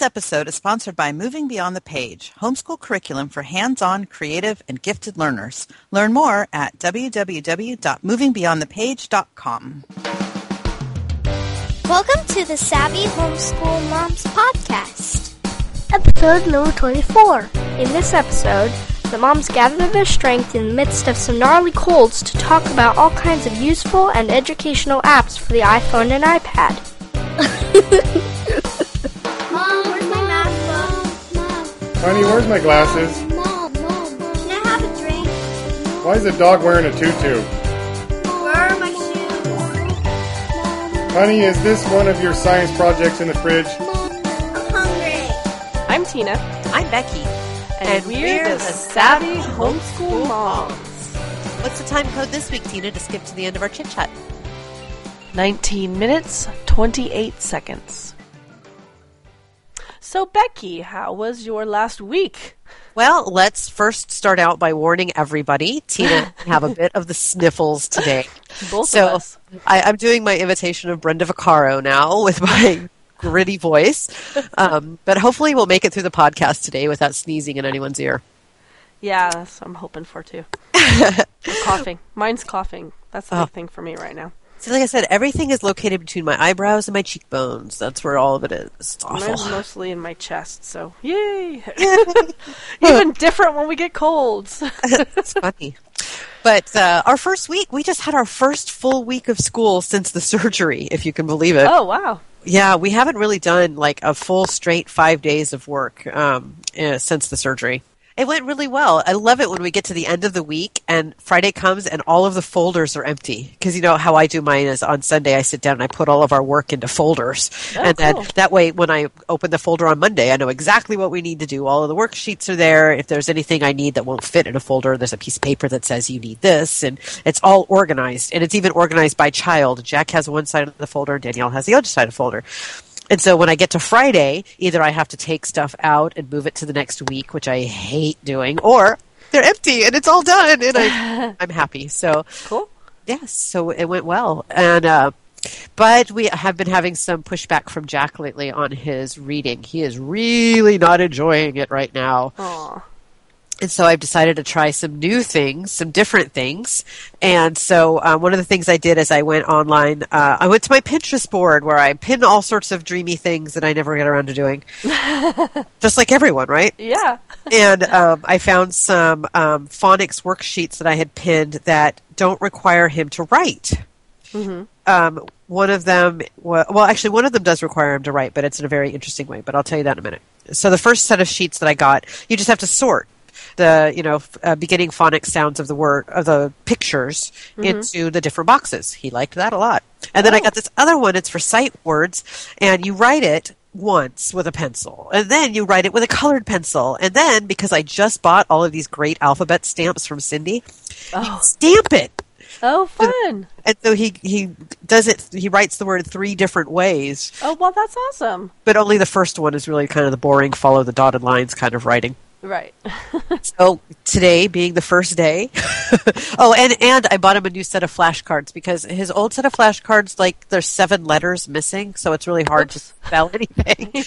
This episode is sponsored by Moving Beyond the Page, homeschool curriculum for hands-on, creative, and gifted learners. Learn more at www.movingbeyondthepage.com. Welcome to the Savvy Homeschool Moms Podcast. Episode number 24. In this episode, the moms gather their strength in the midst of some gnarly colds to talk about all kinds of useful and educational apps for the iPhone and iPad. Honey, where's my glasses? Mom, Mom, can I have a drink? Why is the dog wearing a tutu? Where are my shoes? Honey, is this one of your science projects in the fridge? I'm hungry. I'm Tina, I'm Becky. and, we're, the Savvy Homeschool Moms. What's the time code this week, Tina, to skip to the end of our chit chat? 19 minutes, 28 seconds. So, Becky, how was your last week? Well, let's first start out by warning everybody. Tina have a bit of the sniffles today. Both so of us. I, I'm doing my imitation of Brenda Vaccaro now with my gritty voice. Um, but hopefully we'll make it through the podcast today without sneezing in anyone's ear. Yeah, that's what I'm hoping for too. Coughing. Mine's coughing. That's the Oh. big thing for me right now. So like I said, everything is located between my eyebrows and my cheekbones. That's where all of it is. It's awful. Mine's mostly in my chest, so yay! Even different when we get colds. It's funny. But uh, our first week, we just had our first full week of school since the surgery, if you can believe it. oh wow! Yeah, we haven't really done like a full straight five days of work um, uh, since the surgery. It went really well. I love it when we get to the end of the week and Friday comes and all of the folders are empty. Because you know how I do mine is on Sunday I sit down and I put all of our work into folders. Oh, and cool. then that way when I open the folder on Monday, I know exactly what we need to do. All of the worksheets are there. If there's anything I need that won't fit in a folder, there's a piece of paper that says you need this. And it's all organized. And it's even organized by child. Jack has one side of the folder, Danielle has the other side of the folder. And so when I get to Friday, either I have to take stuff out and move it to the next week, which I hate doing, or they're empty and it's all done and I, I'm happy. So Cool. yes, so it went well. And, uh, but we have been having some pushback from Jack lately on his reading. He is really not enjoying it right now. Aw. And so I've decided to try some new things, some different things. And so uh, one of the things I did is I went online. Uh, I went to my Pinterest board where I pin all sorts of dreamy things that I never get around to doing, just like everyone, right? Yeah. And um, I found some um, phonics worksheets that I had pinned that don't require him to write. Um, one of them, well, actually, one of them does require him to write, but it's in a very interesting way. But I'll tell you that in a minute. So the first set of sheets that I got, you just have to sort the you know uh, beginning phonics sounds of the word of the pictures into the different boxes. He liked that a lot. And then I got this other one. It's for sight words, and you write it once with a pencil, and then you write it with a colored pencil, and then because I just bought all of these great alphabet stamps from Cindy, you stamp it. Oh, fun. And so he he does it. He writes the word three different ways, Oh, well, that's awesome. but only the first one is really kind of the boring, follow the dotted lines kind of writing. Right. So today being the first day, oh, and and I bought him a new set of flashcards because his old set of flashcards, like there's seven letters missing, so it's really hard to spell anything.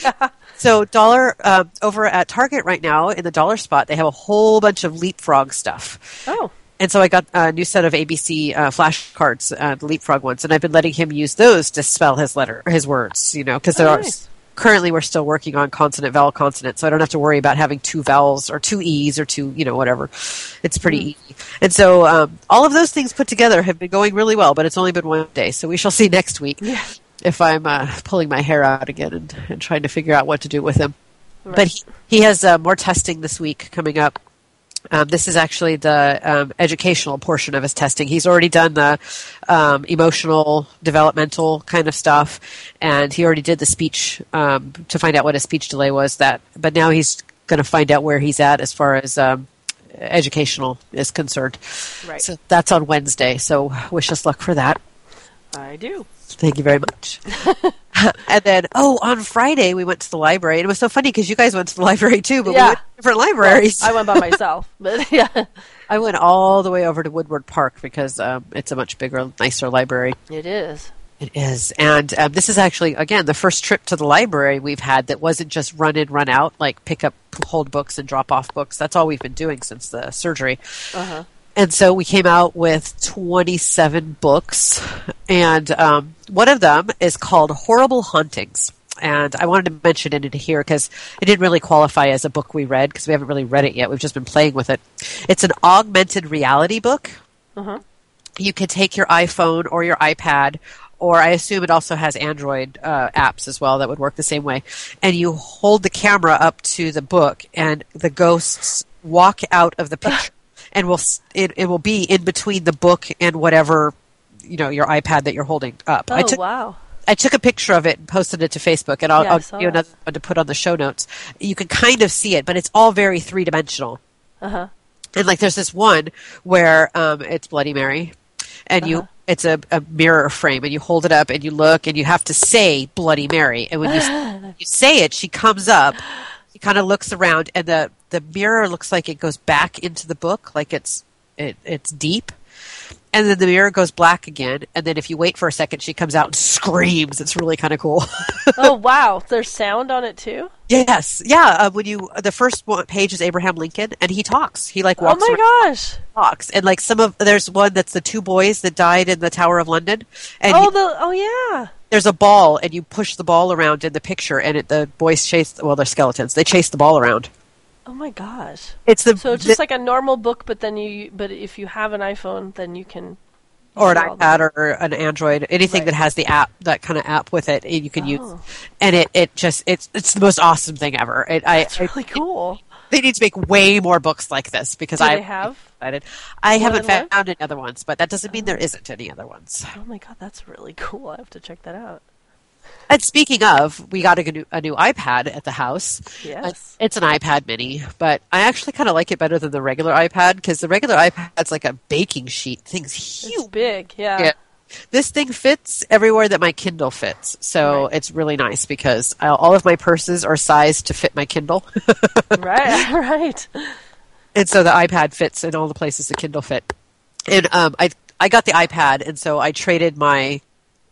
So dollar uh, over at Target right now in the dollar spot, they have a whole bunch of leapfrog stuff. Oh. And so I got a new set of ABC uh, flashcards, uh, the leapfrog ones, and I've been letting him use those to spell his letter, his words. You know, because there Oh, are nice. Currently we're still working on consonant vowel consonant, so I don't have to worry about having two vowels or two e's or two, you know, whatever. It's pretty Hmm. easy. And so um, all of those things put together have been going really well, but it's only been one day, so we shall see next week if I'm uh, pulling my hair out again and, and trying to figure out what to do with him. But he, he has uh, more testing this week coming up. Um, this is actually the um, educational portion of his testing. He's already done the um, emotional, developmental kind of stuff, and he already did the speech um, to find out what his speech delay was. That, but now he's going to find out where he's at as far as um, educational is concerned. Right. So that's on Wednesday. So wish us luck for that. I do. Thank you very much. and then, oh, on Friday we went to the library, and it was so funny because you guys went to the library too, but we Yeah. went to different libraries. I went by myself, but yeah, I went all the way over to Woodward Park because um, it's a much bigger, nicer library. it is. It is. And um, this is actually, again, the first trip to the library we've had that wasn't just run in, run out, like pick up, hold books and drop off books. That's all we've been doing since the surgery. Uh-huh. And so we came out with 27 books. And um, one of them is called Horrible Hauntings. And I wanted to mention it in here because it didn't really qualify as a book we read because we haven't really read it yet. We've just been playing with it. It's an augmented reality book. Uh-huh. You can take your iPhone or your iPad or I assume it also has Android uh, apps as well that would work the same way. And you hold the camera up to the book, and the ghosts walk out of the picture, and will it, it will be in between the book and whatever you know your iPad that you're holding up. Oh I took wow. I took a picture of it and posted it to Facebook, and I'll, Yeah, I'll give you another one to put on the show notes. You can kind of see it, but it's all very three dimensional. Uh huh. And like, there's this one where um, it's Bloody Mary, and Uh-huh. you it's a, a mirror frame, and you hold it up, and you look, and you have to say Bloody Mary, and when you you say it, she comes up. She kind of looks around, and the the mirror looks like it goes back into the book, like it's it, it's deep. And then the mirror goes black again, and then if you wait for a second, she comes out and screams. It's really kind of cool. Oh wow. There's sound on it too. yes, yeah. Uh, when you the first one page is Abraham Lincoln, and he talks. He like Oh walks around my gosh. talks and like some of there's one that's the two boys that died in the Tower of London and Oh you- the oh yeah. there's a ball and you push the ball around in the picture and it, the boys chase well they're skeletons they chase the ball around Oh my gosh. it's the, So it's just like a normal book, but then you but if you have an iPhone, then you can. or an all that. iPad or an Android anything Right. that has the app that kind of app with it you can use Oh. and it, it just it's it's the most awesome thing ever it, I, It's I really cool. they need to make way more books like this because I have? excited. I haven't found any other ones but that doesn't mean there oh. isn't any other ones Oh my god, that's really cool. I have to check that out. And speaking of, we got a new, a new iPad at the house. Yes. It's an iPad mini, but I actually kind of like it better than the regular iPad because the regular iPad's like a baking sheet. Thing's It's huge. big, yeah. Yeah. This thing fits everywhere that my Kindle fits. So Right. it's really nice because I, all of my purses are sized to fit my Kindle. right, right. and so the iPad fits in all the places the Kindle fit. And um, I I got the iPad, and so I traded my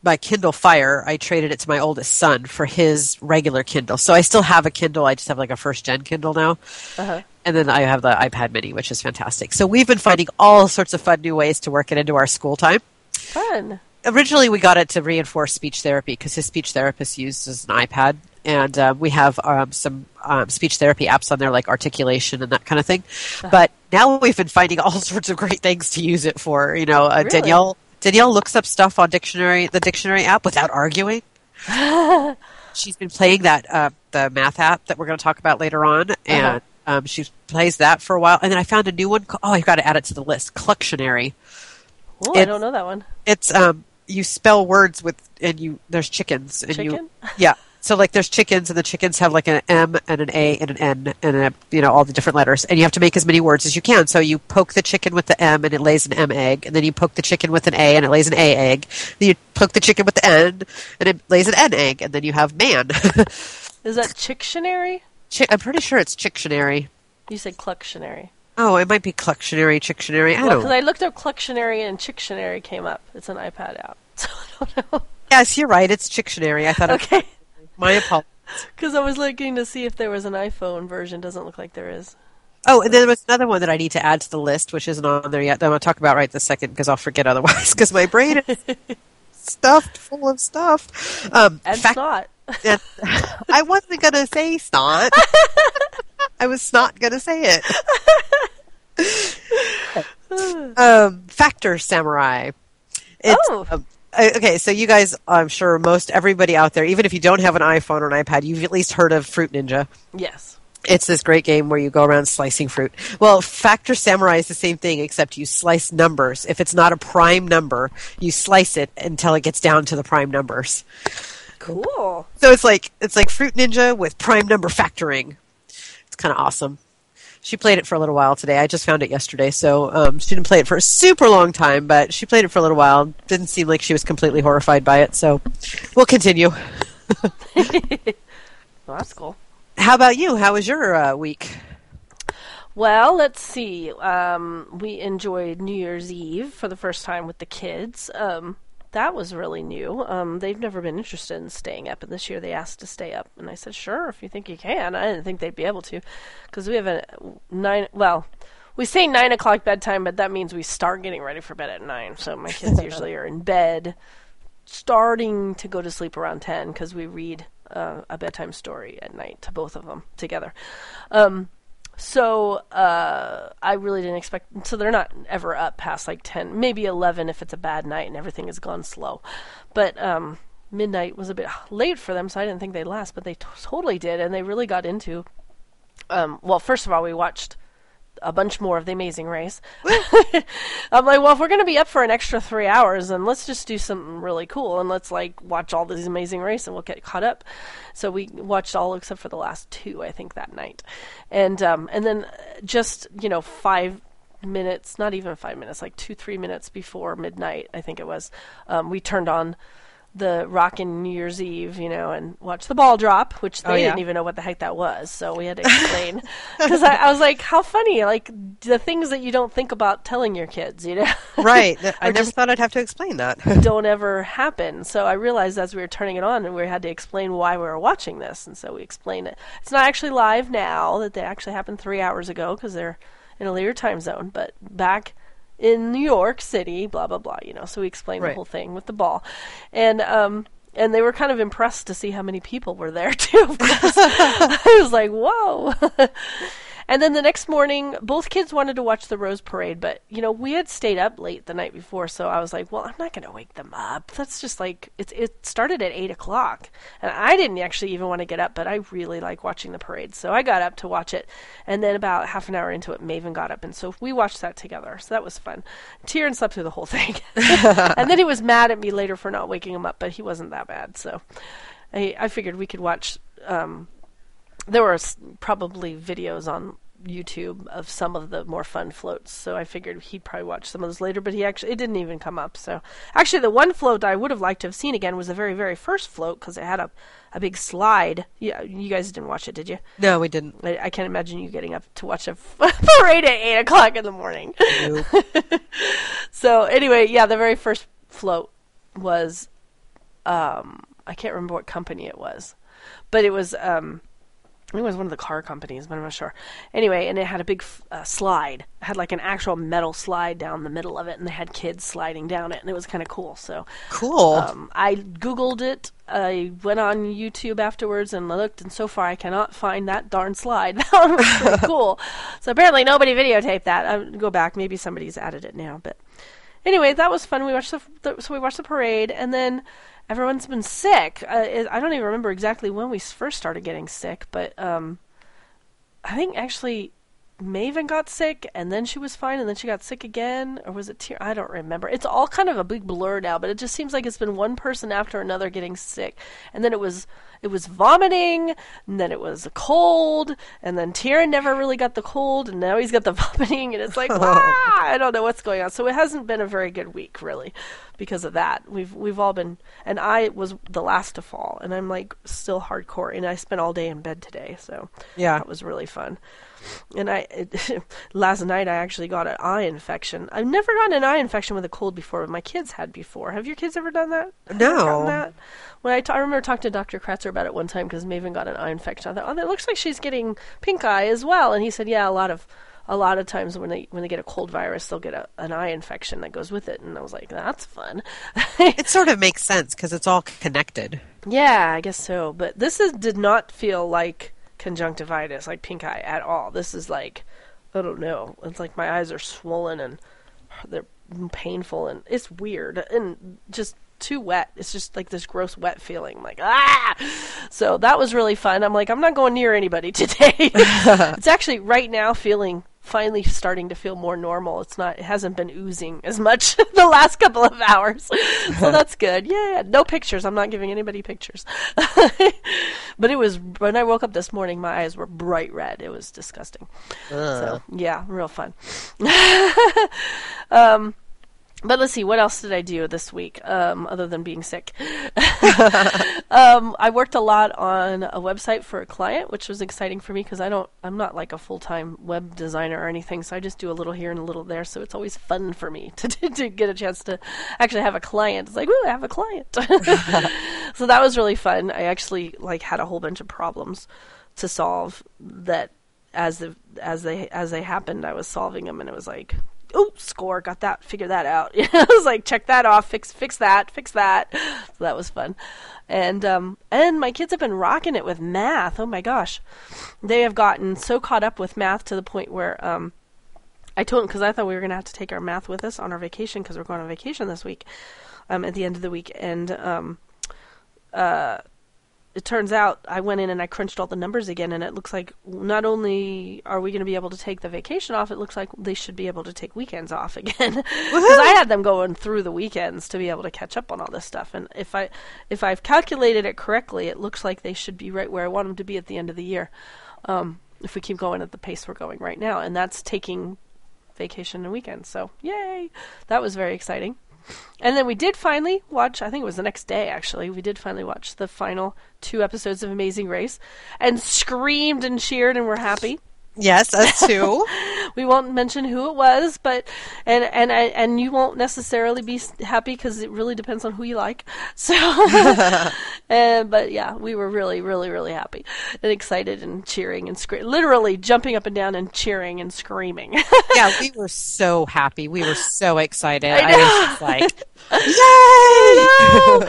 my Kindle Fire. I traded it to my oldest son for his regular Kindle. So I still have a Kindle. I just have like a first gen Kindle now. Uh-huh. And then I have the iPad Mini, which is fantastic. So we've been finding all sorts of fun new ways to work it into our school time. Fun. Originally, we got it to reinforce speech therapy because his speech therapist uses an iPad, and uh, we have um, some um, speech therapy apps on there like articulation and that kind of thing. But now we've been finding all sorts of great things to use it for. You know, uh, Really? Danielle Danielle looks up stuff on dictionary the dictionary app without arguing. She's been playing that uh, the math app that we're going to talk about later on, and um, she plays that for a while. And then I found a new one. ca- Oh, I've got to add it to the list. Cluctionary. Oh, I don't know that one. It's um you spell words with and you there's chickens and Chicken? you yeah so like there's chickens and the chickens have like an M and an A and an N and a, you know all the different letters and you have to make as many words as you can so you poke the chicken with the M and it lays an M egg and then you poke the chicken with an A and it lays an A egg then you poke the chicken with the N and it lays an N egg and then you have man Is that Chicktionary? Chi- I'm pretty sure it's Chicktionary You said Cluctionary. oh it might be Cluctionary Chicktionary I Well, because I looked up Cluctionary and Chicktionary came up. It's an iPad app. So I don't know. yes you're right it's Chicktionary I thought it Okay. My apologies Because I was looking to see if there was an iPhone version. Doesn't look like there is. Oh, and there was another one that I need to add to the list, which isn't on there yet. That I'm going to talk about right this second because I'll forget otherwise. Because my brain is stuffed full of stuff. Um, And fact- snot. and- I wasn't going to say snot. I was not going to say it. um, Factor Samurai. It's, Oh. um, Uh, okay, so you guys, I'm sure most everybody out there, even if you don't have an iPhone or an iPad, you've at least heard of Fruit Ninja. Yes. It's this great game where you go around slicing fruit. Well, Factor Samurai is the same thing, except you slice numbers. If it's not a prime number, you slice it until it gets down to the prime numbers. Cool. So it's like it's like Fruit Ninja with prime number factoring. It's kind of awesome. She played it for a little while today. I just found it yesterday, so um, she didn't play it for a super long time, but she played it for a little while. Didn't seem like she was completely horrified by it. So we'll continue. Well, that's cool. How about you? How was your uh, week? Well, let's see. Um, we enjoyed New Year's Eve for the first time with the kids. Um, that was really new. Um, they've never been interested in staying up, and this year they asked to stay up, and I said, "Sure, if you think you can." I didn't think they'd be able to, because we have a nine. Well, we say nine o'clock bedtime, but that means we start getting ready for bed at nine. So my kids usually are in bed, starting to go to sleep around ten, because we read uh, a bedtime story at night to both of them together. Um, so uh, I really didn't expect. So they're not ever up past like ten, maybe eleven if it's a bad night and everything has gone slow. But um, midnight was a bit late for them, so I didn't think they'd last. But they t- totally did, and they really got into. Um, well, first of all, we watched a bunch more of the Amazing Race. I'm like, well, if we're going to be up for an extra three hours, then let's just do something really cool and let's like watch all these Amazing Race and we'll get caught up. So we watched all except for the last two, I think, that night, and um, and then just you know five minutes, not even five minutes, like two three minutes before midnight, I think it was, um, we turned on the rockin' New Year's Eve, you know, and watch the ball drop, which oh, they Oh, yeah. didn't even know what the heck that was. So we had to explain because I, I was like, "How funny!" Like the things that you don't think about telling your kids, you know, Right. I never just- thought I'd have to explain that. don't ever happen. So I realized as we were turning it on, and we had to explain why we were watching this, and so we explained it. It's not actually live now; that they actually happened three hours ago because they're in a later time zone. But back in New York City, blah blah blah. You know, so we explained the whole thing with the ball, and um. And they were kind of impressed to see how many people were there too. I was like, "Whoa!" And then the next morning, both kids wanted to watch the Rose Parade, but you know we had stayed up late the night before, so I was like, "Well, I'm not going to wake them up. That's just like it." It started at eight o'clock, and I didn't actually even want to get up, but I really like watching the parade, so I got up to watch it. And then about half an hour into it, Maven got up, and so we watched that together. So that was fun. Tyrion slept through the whole thing, and then he was mad at me later for not waking him up, but he wasn't that bad. So I, I figured we could watch. Um, there were probably videos on YouTube of some of the more fun floats, so I figured he'd probably watch some of those later. But he actually it didn't even come up. So actually, the one float I would have liked to have seen again was the very very first float because it had a a big slide. Yeah, you guys didn't watch it, did you? no, we didn't. I, I can't imagine you getting up to watch a parade at eight o'clock in the morning. Nope. So anyway, yeah, the very first float was um I can't remember what company it was. But it was um I think it was one of the car companies, but I'm not sure. Anyway, and it had a big uh, slide. It had like an actual metal slide down the middle of it, and they had kids sliding down it, and it was kind of cool. So Cool. um, I googled it. I went on YouTube afterwards and looked, and so far I cannot find that darn slide. That one was pretty cool. So apparently nobody videotaped that. I'll go back. Maybe somebody's added it now. But anyway, that was fun. We watched the, the so we watched the parade, and then everyone's been sick. I don't even remember exactly when we first started getting sick, but um, I think actually Maven got sick and then she was fine and then she got sick again or was it Tyr- I don't remember. It's all kind of a big blur now, but it just seems like it's been one person after another getting sick. And then it was it was vomiting, and then it was a cold, and then Tyrion never really got the cold, and now he's got the vomiting, and it's like, ah, I don't know what's going on. So it hasn't been a very good week, really, because of that. We've we've all been, and I was the last to fall, and I'm like still hardcore, and I spent all day in bed today, so Yeah. that was really fun. And I it, last night I actually got an eye infection. I've never gotten an eye infection with a cold before, but my kids had before. Have your kids ever done that? Have No. that? When I, t- I remember talking to Dr. Kratzer about it one time because Maven got an eye infection. I thought, oh, that looks like she's getting pink eye as well. And he said, yeah, a lot of a lot of times when they when they get a cold virus, they'll get a, an eye infection that goes with it. And I was like, that's fun. It sort of makes sense because it's all connected. Yeah, I guess so. But this is did not feel like conjunctivitis, like pink eye at all. This is like I don't know. It's like my eyes are swollen and they're painful and it's weird and just too wet. It's just like this gross wet feeling, like ah. So that was really fun. I'm like, I'm not going near anybody today. it's actually right now feeling finally starting to feel more normal. It's not. It hasn't been oozing as much the last couple of hours, so that's good. Yeah, no pictures. I'm not giving anybody pictures. but it was when I woke up this morning, my eyes were bright red. It was disgusting. So yeah, real fun. um, but let's see, what else did I do this week um, other than being sick? um, I worked a lot on a website for a client, which was exciting for me because I don't, I'm not like a full time web designer or anything, so I just do a little here and a little there. So it's always fun for me to to get a chance to actually have a client. It's like, ooh, I have a client. so that was really fun. I actually like had a whole bunch of problems to solve that as the as they as they happened, I was solving them, and it was like oh, score, got that, figure that out. I was like, check that off, fix, fix that, fix that. So that was fun. And, um, and my kids have been rocking it with math. Oh my gosh. They have gotten so caught up with math to the point where, um, I told them, because I thought we were going to have to take our math with us on our vacation because we're going on vacation this week, um, at the end of the week. And, um, uh, it turns out I went in and I crunched all the numbers again, and it looks like not only are we going to be able to take the vacation off, it looks like they should be able to take weekends off again. Because I had them going through the weekends to be able to catch up on all this stuff, and if I if I've calculated it correctly, it looks like they should be right where I want them to be at the end of the year. Um, if we keep going at the pace we're going right now, and that's taking vacation and weekends. So yay, that was very exciting. And then we did finally watch, I think it was the next day actually, we did finally watch the final two episodes of Amazing Race and screamed and cheered and were happy. Yes, us too. we won't mention who it was, but and and and you won't necessarily be happy because it really depends on who you like. So, and eh, but yeah, we were really, really, really happy and excited and cheering and screaming, literally jumping up and down and cheering and screaming. yeah, we were so happy. We were so excited. I, I was just like,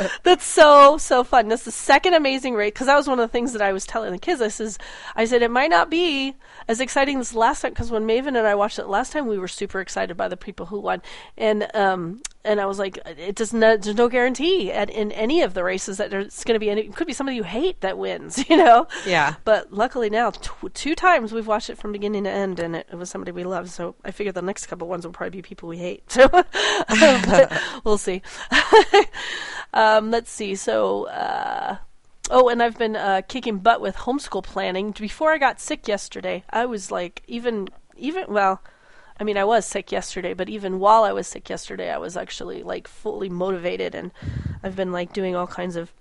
Yay! That's so so fun. That's the second amazing race because that was one of the things that I was telling the kids. I says, I said it might not be as exciting this last time because when Maven and I watched it last time, we were super excited by the people who won, and um, and I was like, it does not, there's no guarantee at, in any of the races that there's going to be any. It could be somebody you hate that wins, you know. Yeah. But luckily now, tw- two times we've watched it from beginning to end, and it, it, was somebody we love. So I figure the next couple ones will probably be people we hate. So we'll see. um, let's see. So. Uh, Oh, and I've been uh, kicking butt with homeschool planning. Before I got sick yesterday, I was like, even, even, well, I mean, I was sick yesterday, but even while I was sick yesterday, I was actually like fully motivated, and I've been like doing all kinds of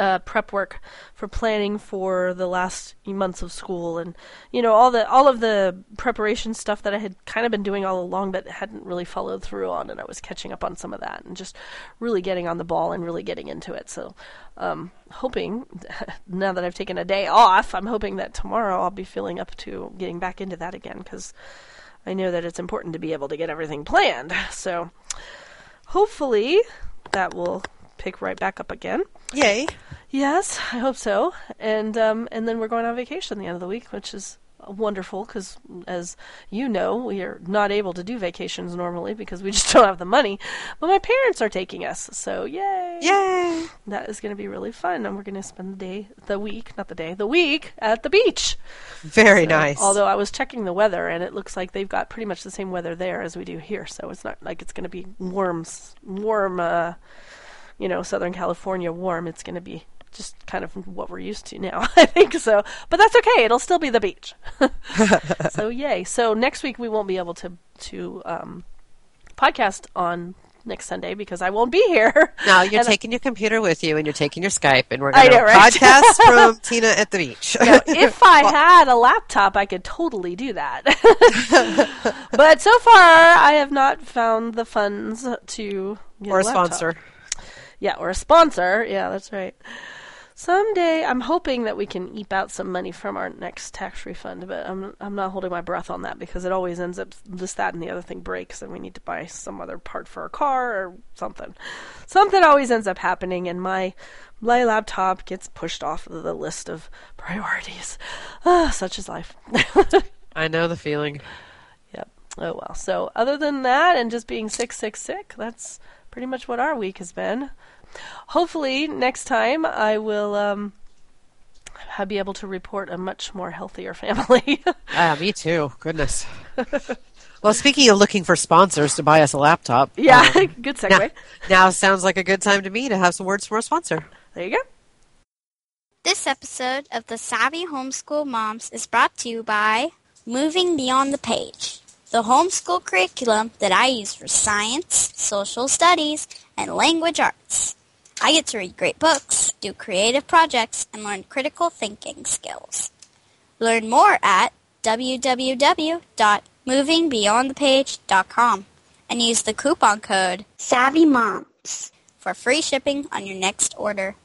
uh, prep work for planning for the last months of school, and you know all the all of the preparation stuff that I had kind of been doing all along, but hadn't really followed through on, and I was catching up on some of that, and just really getting on the ball and really getting into it. So, um, hoping now that I've taken a day off, I'm hoping that tomorrow I'll be feeling up to getting back into that again because I know that it's important to be able to get everything planned. So hopefully that will pick right back up again. Yay. Yes, I hope so. And um, and then we're going on vacation the end of the week, which is wonderful because, as you know, we are not able to do vacations normally because we just don't have the money. But my parents are taking us, so yay! Yay! That is going to be really fun, and we're going to spend the day, the week, not the day, the week at the beach. Very So, nice. Although I was checking the weather, and it looks like they've got pretty much the same weather there as we do here, so it's not like it's going to be warm, warm. Uh, you know, Southern California warm. It's going to be just kind of what we're used to now. I think so, but that's okay. It'll still be the beach. so yay! So next week we won't be able to to um, podcast on next Sunday because I won't be here. now you're And- taking your computer with you, and you're taking your Skype, and we're going to right? podcast from Tina at the beach. Now, if I had a laptop, I could totally do that. but so far, I have not found the funds to or a laptop. sponsor. Yeah, or a sponsor. Yeah, that's right. Someday, I'm hoping that we can eke out some money from our next tax refund, but I'm I'm not holding my breath on that because it always ends up this, that, and the other thing breaks, and we need to buy some other part for our car or something. Something always ends up happening, and my my laptop gets pushed off of the list of priorities. Ah, such is life. I know the feeling. Yep. Oh well. So other than that, and just being sick, sick, sick, that's pretty much what our week has been. Hopefully next time I will um, I'll be able to report a much more healthier family. Ah, me too. Goodness. well, speaking of looking for sponsors to buy us a laptop, yeah. um, Good now, segue. now sounds like a good time to me to have some words from our sponsor. There you go. This episode of the Savvy Homeschool Moms is brought to you by Moving Beyond the Page. the homeschool curriculum that I use for science, social studies, and language arts. I get to read great books, do creative projects, and learn critical thinking skills. Learn more at www.movingbeyondthepage.com and use the coupon code SAVVYMOMS for free shipping on your next order.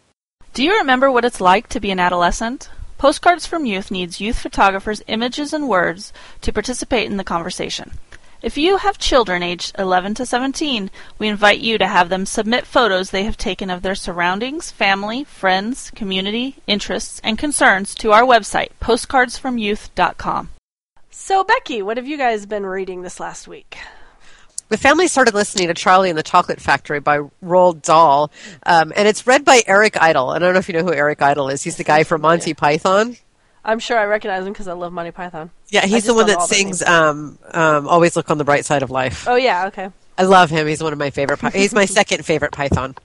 Do you remember what it's like to be an adolescent? Postcards from Youth needs youth photographers' images and words to participate in the conversation. If you have children aged 11 to 17, we invite you to have them submit photos they have taken of their surroundings, family, friends, community, interests, and concerns to our website, postcardsfromyouth.com. So, Becky, what have you guys been reading this last week? the family started listening to Charlie and the Chocolate Factory by Roald Dahl, um, and it's read by Eric Idle. I don't know if you know who Eric Idle is. He's the guy from Monty Python. I'm sure I recognize him because I love Monty Python. Yeah, he's the one that sings um, um, "Always Look on the Bright Side of Life." Oh yeah, okay. I love him. He's one of my favorite. He's my second favorite Python.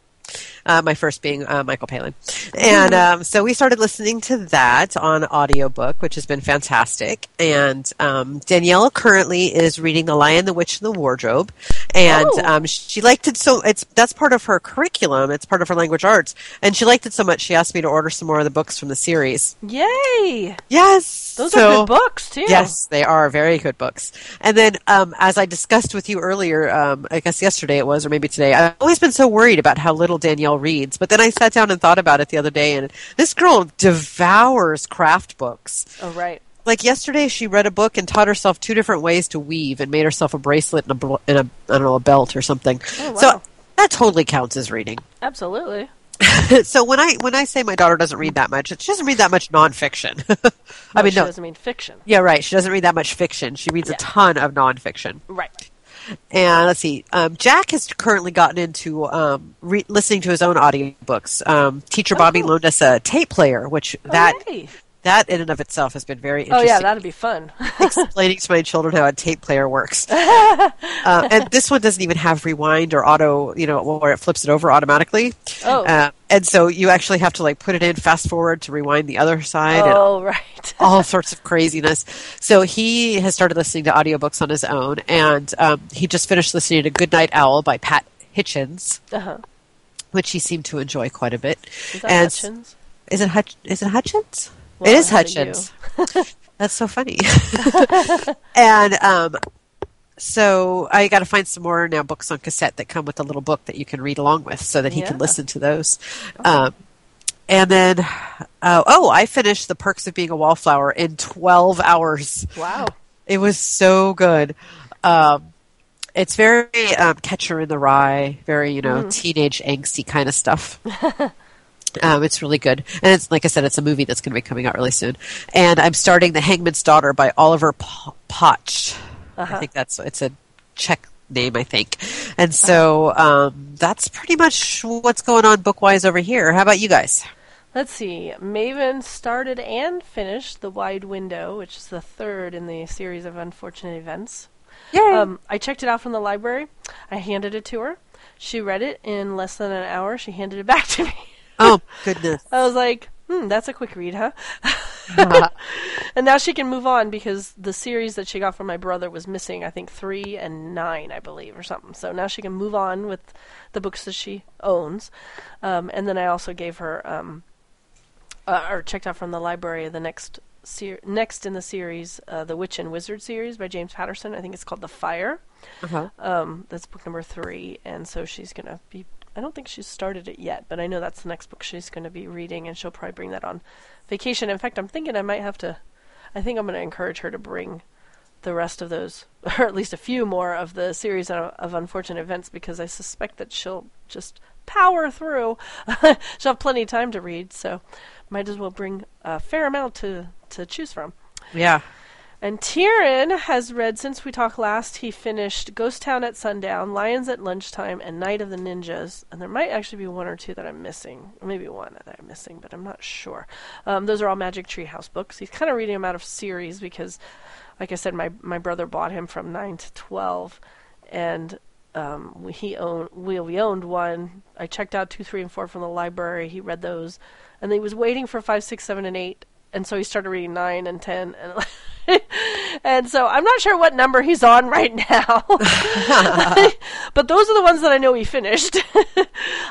Uh, my first being uh, Michael Palin, and um, so we started listening to that on audiobook, which has been fantastic. And um, Danielle currently is reading *The Lion, the Witch, and the Wardrobe*, and Oh. um, she liked it so. It's that's part of her curriculum. It's part of her language arts, and she liked it so much she asked me to order some more of the books from the series. Yay! Yes, Those so- are good books too. Yes, they are very good books. And then, um, as I discussed with you earlier, um, I guess yesterday it was, or maybe today, I've always been so worried about how little Danielle reads. But then I sat down and thought about it the other day, and this girl devours craft books. Oh right. Like yesterday, she read a book and taught herself two different ways to weave, and made herself a bracelet and a, and a I don't know, a belt or something. Oh, wow. So that totally counts as reading. Absolutely. so when I when I say my daughter doesn't read that much, she doesn't read that much nonfiction. I No, mean, she no, doesn't mean fiction. yeah, right. She doesn't read that much fiction. She reads Yeah. a ton of nonfiction. Right. And let's see, um, Jack has currently gotten into um, re- listening to his own audiobooks. Um, Teacher Bobby Oh, cool. loaned us a tape player, which Oh, that. That in and of itself has been very interesting. Oh yeah, that'd be fun. explaining to my children how a tape player works. uh, and this one doesn't even have rewind or auto, you know, where it flips it over automatically. Oh. Uh, and so you actually have to like put it in fast forward to rewind the other side. and oh right. all sorts of craziness. So he has started listening to audiobooks on his own, and um, he just finished listening to Goodnight Owl by Pat Hitchens, Uh-huh. which he seemed to enjoy quite a bit. Is that and Hutchins? Is it Hutch? Is it Hutchins? Well, it is how do you? Hutchins. That's so funny. and um, so I got to find some more now books on cassette that come with a little book that you can read along with, so that he Yeah. can listen to those. Um, and then, uh, oh, I finished The Perks of Being a Wallflower in twelve hours. Wow. It was so good. Um, it's very um, Catcher in the Rye, very you know teenage angsty kind of stuff. um, it's really good, and it's like I said, it's a movie that's going to be coming out really soon. And I'm starting The Hangman's Daughter by Oliver P- Potch. I think that's it's a Czech name, I think. And so um, that's pretty much what's going on book wise over here. How about you guys? Let's see. Maven started and finished The Wide Window, which is the third in the series of unfortunate events. Yay! Um, I checked it out from the library. I handed it to her. She read it in less than an hour. She handed it back to me. Oh goodness. I was like, hmm, that's a quick read, huh? and now she can move on because the series that she got from my brother was missing, I think, three and nine, I believe, or something. So now she can move on with the books that she owns. Um, and then I also gave her, um, uh, or checked out from the library, the next ser- next in the series, uh, the Witch and Wizard series by James Patterson. I think it's called The Fire. Uh-huh. Um, that's book number three, and so she's gonna be. I don't think she's started it yet, but I know that's the next book she's going to be reading, and she'll probably bring that on vacation. In fact, I'm thinking I might have to. I think I'm going to encourage her to bring the rest of those, or at least a few more of the series of, of unfortunate events, because I suspect that she'll just power through. she'll have plenty of time to read, so might as well bring a fair amount to to choose from. Yeah. And Tyrion has read since we talked last. He finished Ghost Town at Sundown, Lions at Lunchtime, and Night of the Ninjas. And there might actually be one or two that I'm missing, maybe one that I'm missing, but I'm not sure. Um, those are all Magic Tree House books. He's kind of reading them out of series because, like I said, my my brother bought him from nine to twelve, and um, we, he owned we, we owned one. I checked out two, three, and four from the library. He read those, and he was waiting for five, six, seven, and eight, and so he started reading nine and ten, and and so I'm not sure what number he's on right now. but those are the ones that I know he finished.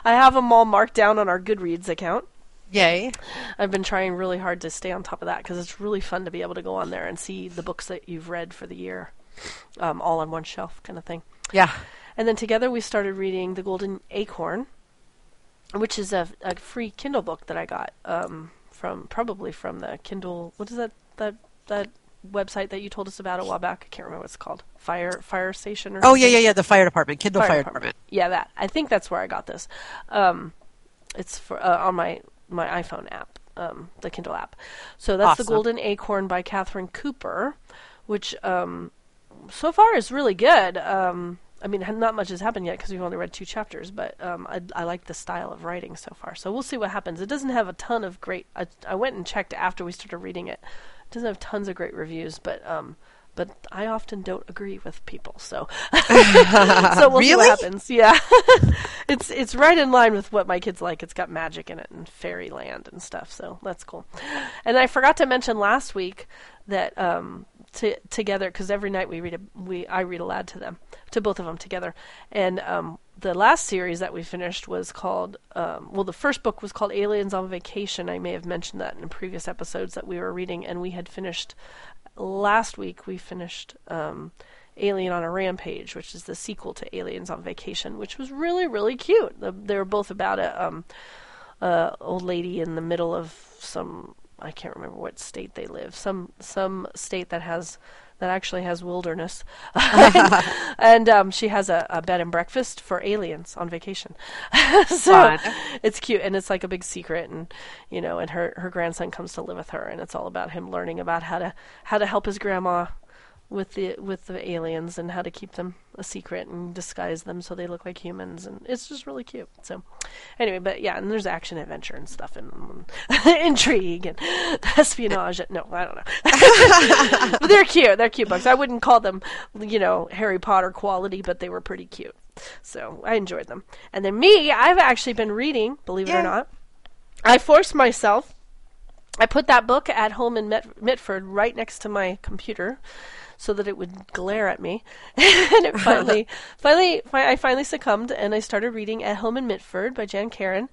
I have them all marked down on our Goodreads account. Yay. I've been trying really hard to stay on top of that because it's really fun to be able to go on there and see the books that you've read for the year, um, all on one shelf, kind of thing. Yeah. And then together we started reading The Golden Acorn, which is a, a free Kindle book that I got um, from probably from the Kindle. What is that that that website that you told us about a while back? I can't remember what it's called. Fire Fire Station or Oh yeah, something? yeah, yeah. The fire department, Kindle Fire Fire, department. department. Yeah, that. I think that's where I got this. Um, it's for uh, on my my iPhone app, um, the Kindle app. So that's the Golden Acorn by Catherine Cooper, which um, so far is really good. Um, I mean, not much has happened yet because we've only read two chapters, but um, I, I like the style of writing so far. So we'll see what happens. It doesn't have a ton of great. I, I went and checked after we started reading it. It doesn't have tons of great reviews, but um, but I often don't agree with people. So so we'll see what happens. Yeah, it's it's right in line with what my kids like. It's got magic in it and fairyland and stuff. So that's cool. And I forgot to mention last week that um, to, together because every night we read a we I read aloud to them to both of them together. And um, the last series that we finished was called um, well the first book was called Aliens on Vacation. I may have mentioned that in previous episodes that we were reading, and we had finished last week. We finished. Um, Alien on a Rampage, which is the sequel to Aliens on Vacation, which was really really cute. The, they were both about a um, uh, old lady in the middle of some I can't remember what state they live. Some some state that has that actually has wilderness, and um, she has a, a bed and breakfast for aliens on vacation. so Fun. it's cute, and it's like a big secret, and you know, and her her grandson comes to live with her, and it's all about him learning about how to how to help his grandma with the with the aliens and how to keep them a secret and disguise them so they look like humans and it's just really cute so. Anyway but yeah and there's action adventure and stuff and intrigue and espionage no i don't know. But they're cute they're cute books. I wouldn't call them you know harry potter quality but they were pretty cute so i enjoyed them. And then me i've actually been reading believe it or not i forced myself. I put that book at home in Mit- Mitford right next to my computer so that it would glare at me. and it finally, finally, fi- I finally succumbed and I started reading At Home in Mitford by Jan Karon.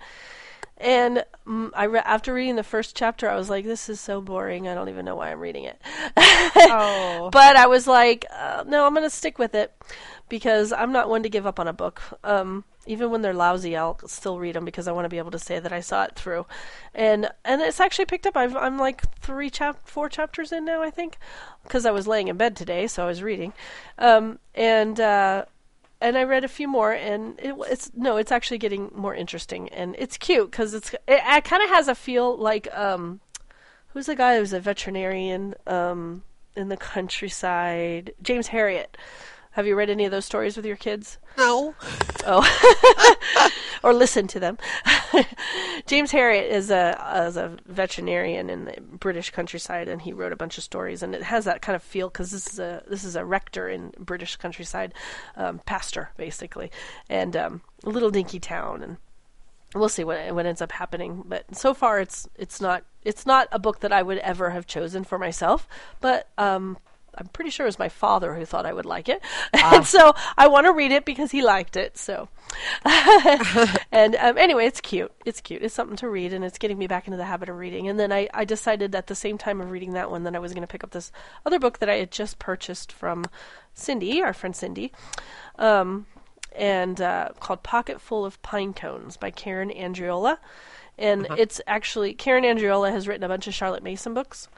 And mm, I re- after reading the first chapter, I was like, "This is so boring. I don't even know why I'm reading it." Oh. but I was like, uh, "No, I'm going to stick with it because I'm not one to give up on a book. Um, even when they're lousy, I'll still read them because I want to be able to say that I saw it through." And and it's actually picked up. I've, I'm like three chap four chapters in now, I think, because I was laying in bed today, so I was reading. Um, and uh, and I read a few more, and it, it's no, it's actually getting more interesting, and it's cute because it's it, it kind of has a feel like um, who's the guy who's a veterinarian um in the countryside, James Herriot. Have you read any of those stories with your kids? No. Oh, or listen to them. James Herriot is a is a veterinarian in the British countryside, and he wrote a bunch of stories, and it has that kind of feel because this is a this is a rector in British countryside, um, pastor basically, and um, a little dinky town, and we'll see what what ends up happening. But so far, it's it's not it's not a book that I would ever have chosen for myself, but um, I'm pretty sure it was my father who thought I would like it, and so I want to read it because he liked it. So, and um, anyway, it's cute. It's cute. It's something to read, and it's getting me back into the habit of reading. And then I, I decided at the same time of reading that one, that I was going to pick up this other book that I had just purchased from Cindy, our friend Cindy. Um, and uh, called Pocket Full of Pine Cones by Karen Andreola. And it's actually, Karen Andreola has written a bunch of Charlotte Mason books.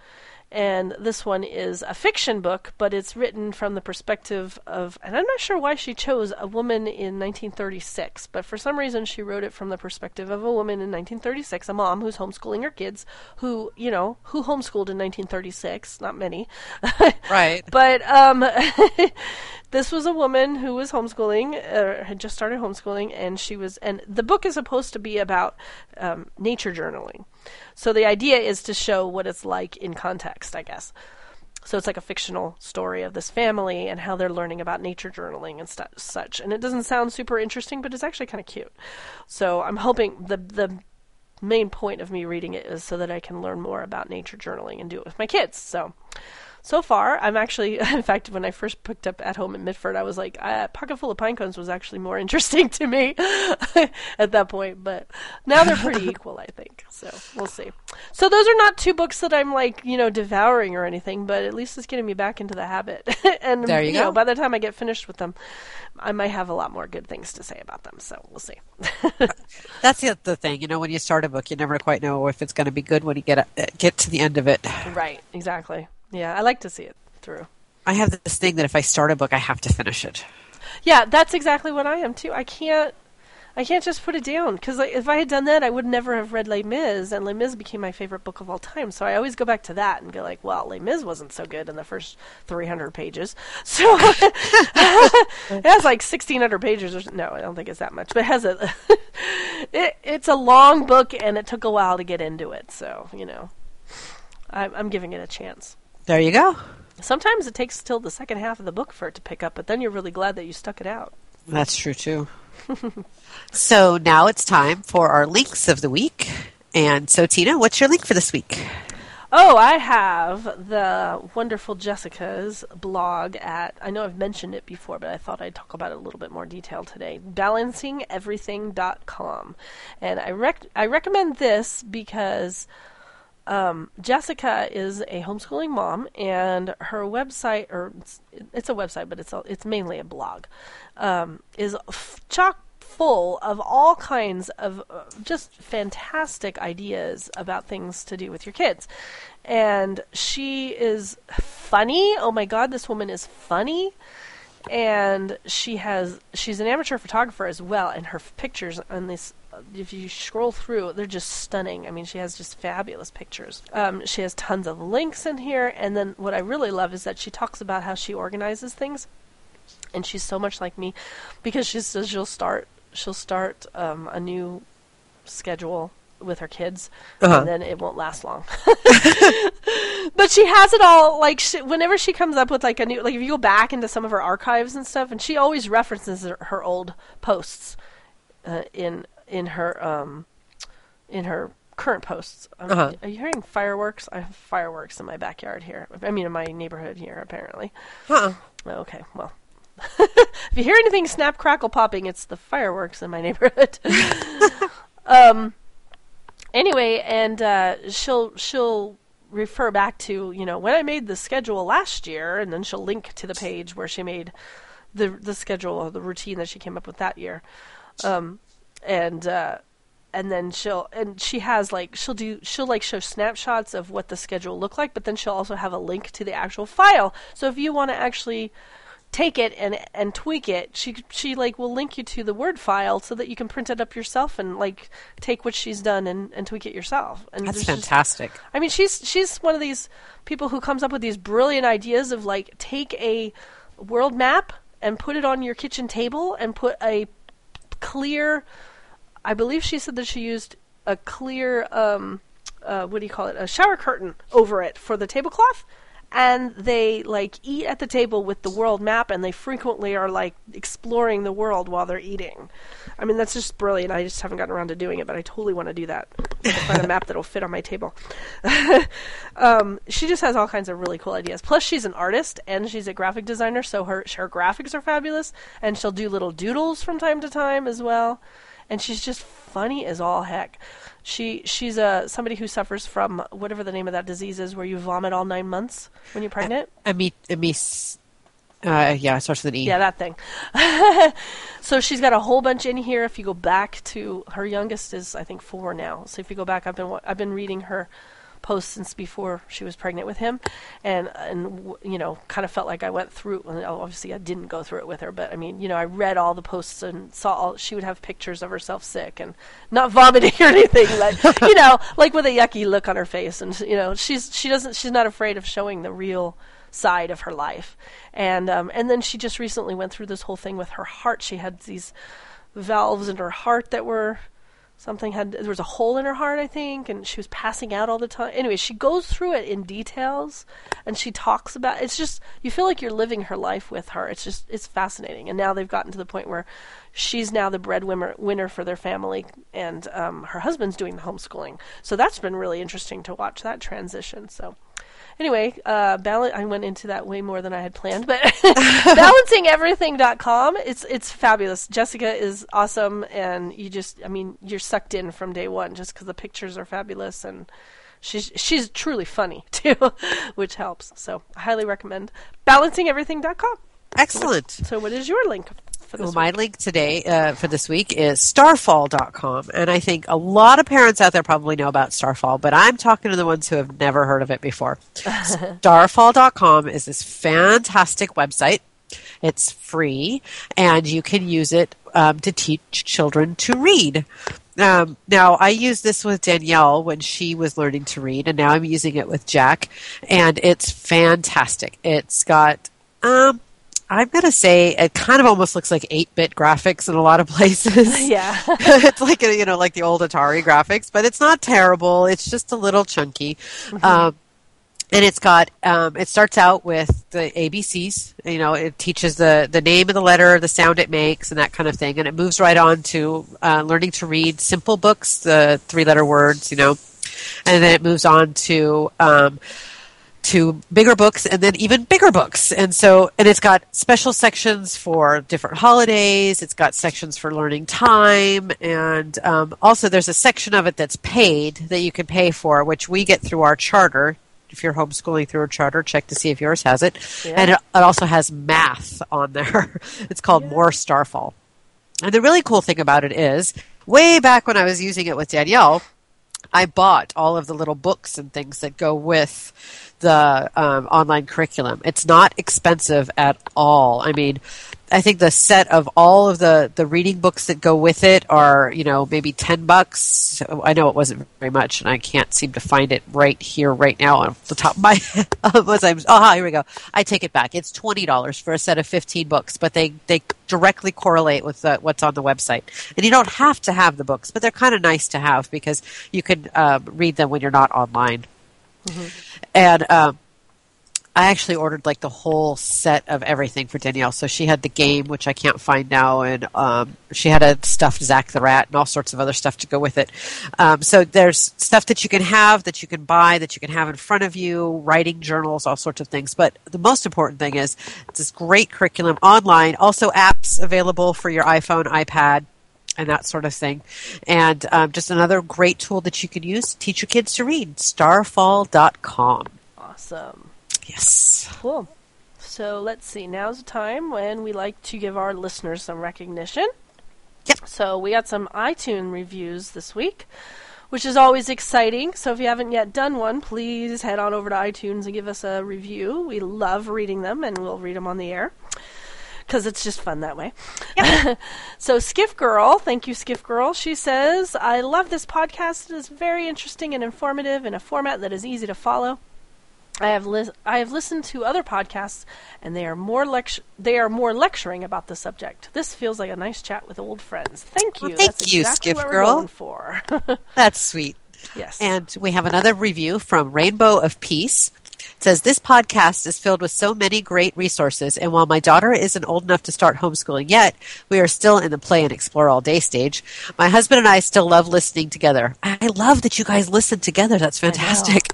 And this one is a fiction book, but it's written from the perspective of, and I'm not sure why she chose a woman in 1936, but for some reason she wrote it from the perspective of a woman in 1936, a mom who's homeschooling her kids, who, you know, who homeschooled in 1936, not many. Right. But um, this was a woman who was homeschooling, or had just started homeschooling, and she was. And the book is supposed to be about um, nature journaling. So the idea is to show what it's like in context, I guess. So it's like a fictional story of this family and how they're learning about nature journaling and stu- such. And it doesn't sound super interesting, but it's actually kind of cute. So I'm hoping the the main point of me reading it is so that I can learn more about nature journaling and do it with my kids. So so far, I'm actually, in fact, when I first picked up At Home in Mitford, I was like, uh, Pocket Full of Pine Cones was actually more interesting to me at that point. But now they're pretty equal, I think. So we'll see. So those are not two books that I'm like, you know, devouring or anything, but at least it's getting me back into the habit. and There you go. know, by the time I get finished with them, I might have a lot more good things to say about them. So we'll see. That's the, the thing, you know, when you start a book, you never quite know if it's going to be good when you get uh, get to the end of it. right. Exactly. Yeah, I like to see it through. I have this thing that if I start a book, I have to finish it. Yeah, that's exactly what I am too. I can't, I can't just put it down because like, if I had done that, I would never have read Les Mis, and Les Mis became my favorite book of all time. So I always go back to that and go like, well, Les Mis wasn't so good in the first 300 pages, so it has like 1600 pages. Or, no, I don't think it's that much, but it has a, it, it's a long book, and it took a while to get into it. So you know, I'm, I'm giving it a chance. There you go. Sometimes it takes till the second half of the book for it to pick up, but then you're really glad that you stuck it out. That's true too. so now it's time for our links of the week. And so, Tina, what's your link for this week? Oh, I have the wonderful Jessica's blog at, I know I've mentioned it before, but I thought I'd talk about it a little bit more detail today. Balancingeverything.com. And I, rec- I recommend this because um, Jessica is a homeschooling mom, and her website, or it's, it's a website, but it's a, it's mainly a blog, um, is f- chock full of all kinds of uh, just fantastic ideas about things to do with your kids. And she is funny. Oh my God, this woman is funny and she has she's an amateur photographer as well and her pictures on this if you scroll through they're just stunning. I mean she has just fabulous pictures. Um, she has tons of links in here and then what i really love is that she talks about how she organizes things and she's so much like me because she says she'll start she'll start um, a new schedule with her kids Uh-huh. and then it won't last long. But she has it all like she, whenever she comes up with like a new like if you go back into some of her archives and stuff and she always references her, her old posts uh, in in her um in her current posts. Um, Uh-huh. are you hearing fireworks? I have fireworks in my backyard here. I mean in my neighborhood here apparently. Uh-uh. okay well. If you hear anything snap crackle popping it's the fireworks in my neighborhood. Um anyway and uh she'll she'll refer back to you know when i made the schedule last year and then she'll link to the page where she made the the schedule or the routine that she came up with that year. Um and uh and then she'll and she has like she'll do she'll like show snapshots of what the schedule looked like but then she'll also have a link to the actual file so if you want to actually take it and and tweak it she she like will link you to the word file so that you can print it up yourself and like take what she's done and, and tweak it yourself and That's there's just- fantastic. I mean, she's she's one of these people who comes up with these brilliant ideas of like take a world map and put it on your kitchen table and put a clear. I believe she said that she used a clear, um, uh, what do you call it, a shower curtain over it for the tablecloth. And they like eat at the table with the world map, and they frequently are like exploring the world while they're eating. I mean, that's just brilliant. I just haven't gotten around to doing it, but I totally want to do that. Find a map that'll fit on my table. um, she just has all kinds of really cool ideas. Plus, she's an artist and she's a graphic designer, so her her graphics are fabulous. And she'll do little doodles from time to time as well. And she's just funny as all heck. She she's a somebody who suffers from whatever the name of that disease is, where you vomit all nine months when you're pregnant. Ame- Amis- uh, yeah, it starts with an E. Yeah, that thing. so she's got a whole bunch in here. If you go back to her youngest is I think four now. So if you go back, I've been I've been reading her posts since before she was pregnant with him, and and you know kind of felt like I went through. And obviously, I didn't go through it with her, but I mean, you know, I read all the posts and saw all. She would have pictures of herself sick and not vomiting or anything, like you know, like with a yucky look on her face, and you know, she's she doesn't she's not afraid of showing the real side of her life. And um, and then she just recently went through this whole thing with her heart. She had these valves in her heart that were something had there was a hole in her heart, I think, and she was passing out all the time. Anyway, she goes through it in details and she talks about it's just you feel like you're living her life with her. It's just it's fascinating. And now they've gotten to the point where she's now the breadwinner winner for their family and um, her husband's doing the homeschooling. So that's been really interesting to watch that transition. So Anyway, uh, bal- I went into that way more than I had planned, but balancingeverything.com, it's it's fabulous. Jessica is awesome, and you just, I mean, you're sucked in from day one just because the pictures are fabulous, and she's she's truly funny too, which helps. So I highly recommend balancingeverything.com. Excellent. So, what is your link Well, my link today uh, for this week is starfall.com. And I think a lot of parents out there probably know about Starfall, but I'm talking to the ones who have never heard of it before. starfall.com is this fantastic website. It's free, and you can use it um, to teach children to read. Um, now, I used this with Danielle when she was learning to read, and now I'm using it with Jack, and it's fantastic. It's got um, I'm gonna say it kind of almost looks like 8-bit graphics in a lot of places. Yeah. it's like you know, like the old Atari graphics, but it's not terrible. It's just a little chunky. Um, and it's got um, it starts out with the ABCs. You know, it teaches the the name of the letter, the sound it makes, and that kind of thing. And it moves right on to uh, learning to read simple books, the three letter words. You know, and then it moves on to um, to bigger books and then even bigger books. And so, and it's got special sections for different holidays. It's got sections for learning time. And um, also, there's a section of it that's paid that you can pay for, which we get through our charter. If you're homeschooling through a charter, check to see if yours has it. Yeah. And it, it also has math on there. it's called More Starfall. And the really cool thing about it is, way back when I was using it with Danielle, I bought all of the little books and things that go with the um, online curriculum. It's not expensive at all. I mean, I think the set of all of the, the reading books that go with it are, you know, maybe 10 bucks. I know it wasn't very much, and I can't seem to find it right here, right now, on the top of my head. Was I- oh, here we go. I take it back. It's $20 for a set of 15 books, but they, they directly correlate with the, what's on the website. And you don't have to have the books, but they're kind of nice to have because you can um, read them when you're not online. And um, I actually ordered like the whole set of everything for Danielle. So she had the game, which I can't find now, and um, she had a stuffed Zach the Rat and all sorts of other stuff to go with it. Um, so there's stuff that you can have, that you can buy, that you can have in front of you, writing journals, all sorts of things. But the most important thing is this great curriculum online, also apps available for your iPhone, iPad, and that sort of thing. And um, just another great tool that you can use to teach your kids to read. Starfall.com. Awesome. Yes. Cool. So let's see. Now's the time when we like to give our listeners some recognition. Yep. So we got some iTunes reviews this week, which is always exciting. So if you haven't yet done one, please head on over to iTunes and give us a review. We love reading them, and we'll read them on the air because it's just fun that way. so Skiff Girl, thank you, Skiff Girl. She says, "I love this podcast. It is very interesting and informative in a format that is easy to follow." I have lis- I have listened to other podcasts, and they are more lect- they are more lecturing about the subject. This feels like a nice chat with old friends. Thank you. Well, thank That's you, exactly Skiff Girl. For. That's sweet. yes. And we have another review from Rainbow of Peace. It says this podcast is filled with so many great resources, and while my daughter isn't old enough to start homeschooling yet, we are still in the play and explore all day stage. My husband and I still love listening together. I love that you guys listen together. That's fantastic.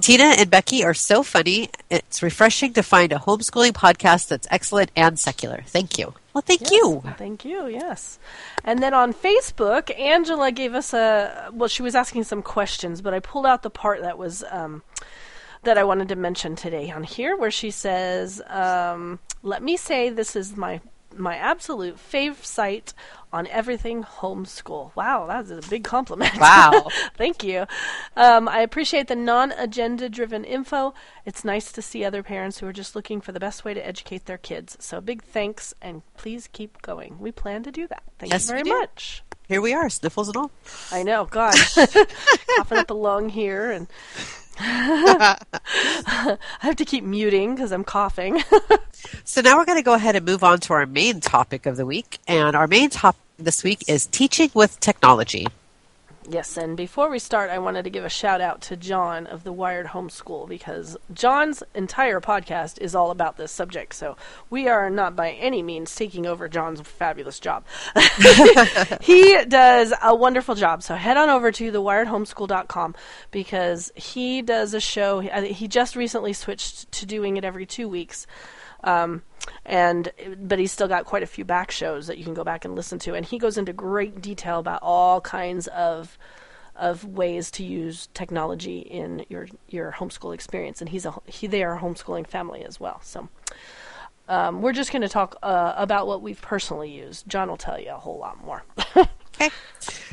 Tina and Becky are so funny. It's refreshing to find a homeschooling podcast that's excellent and secular. Thank you. Well, thank you. Thank you. Yes. And then on Facebook, Angela gave us a well. She was asking some questions, but I pulled out the part that was um, that I wanted to mention today on here, where she says, um, "Let me say this is my my absolute fave site on everything homeschool." Wow, that's a big compliment. Wow. Thank you. Um, I appreciate the non-agenda driven info. It's nice to see other parents who are just looking for the best way to educate their kids. So big thanks, and please keep going. We plan to do that. Thank Yes, you very much. Here we are, sniffles and all. I know, gosh, coughing up a lung here, and I have to keep muting because I'm coughing. So now we're going to go ahead and move on to our main topic of the week. And our main topic this week is teaching with technology. Yes, and before we start, I wanted to give a shout out to John of the Wired Homeschool because John's entire podcast is all about this subject. So we are not by any means taking over John's fabulous job. he does a wonderful job. So head on over to thewiredhomeschool.com because he does a show. He just recently switched to doing it every two weeks. Um, and but he's still got quite a few back shows that you can go back and listen to and he goes into great detail about all kinds of of ways to use technology in your your homeschool experience. And he's a he they are a homeschooling family as well. So um, we're just going to talk uh, about what we've personally used. John will tell you a whole lot more. Okay.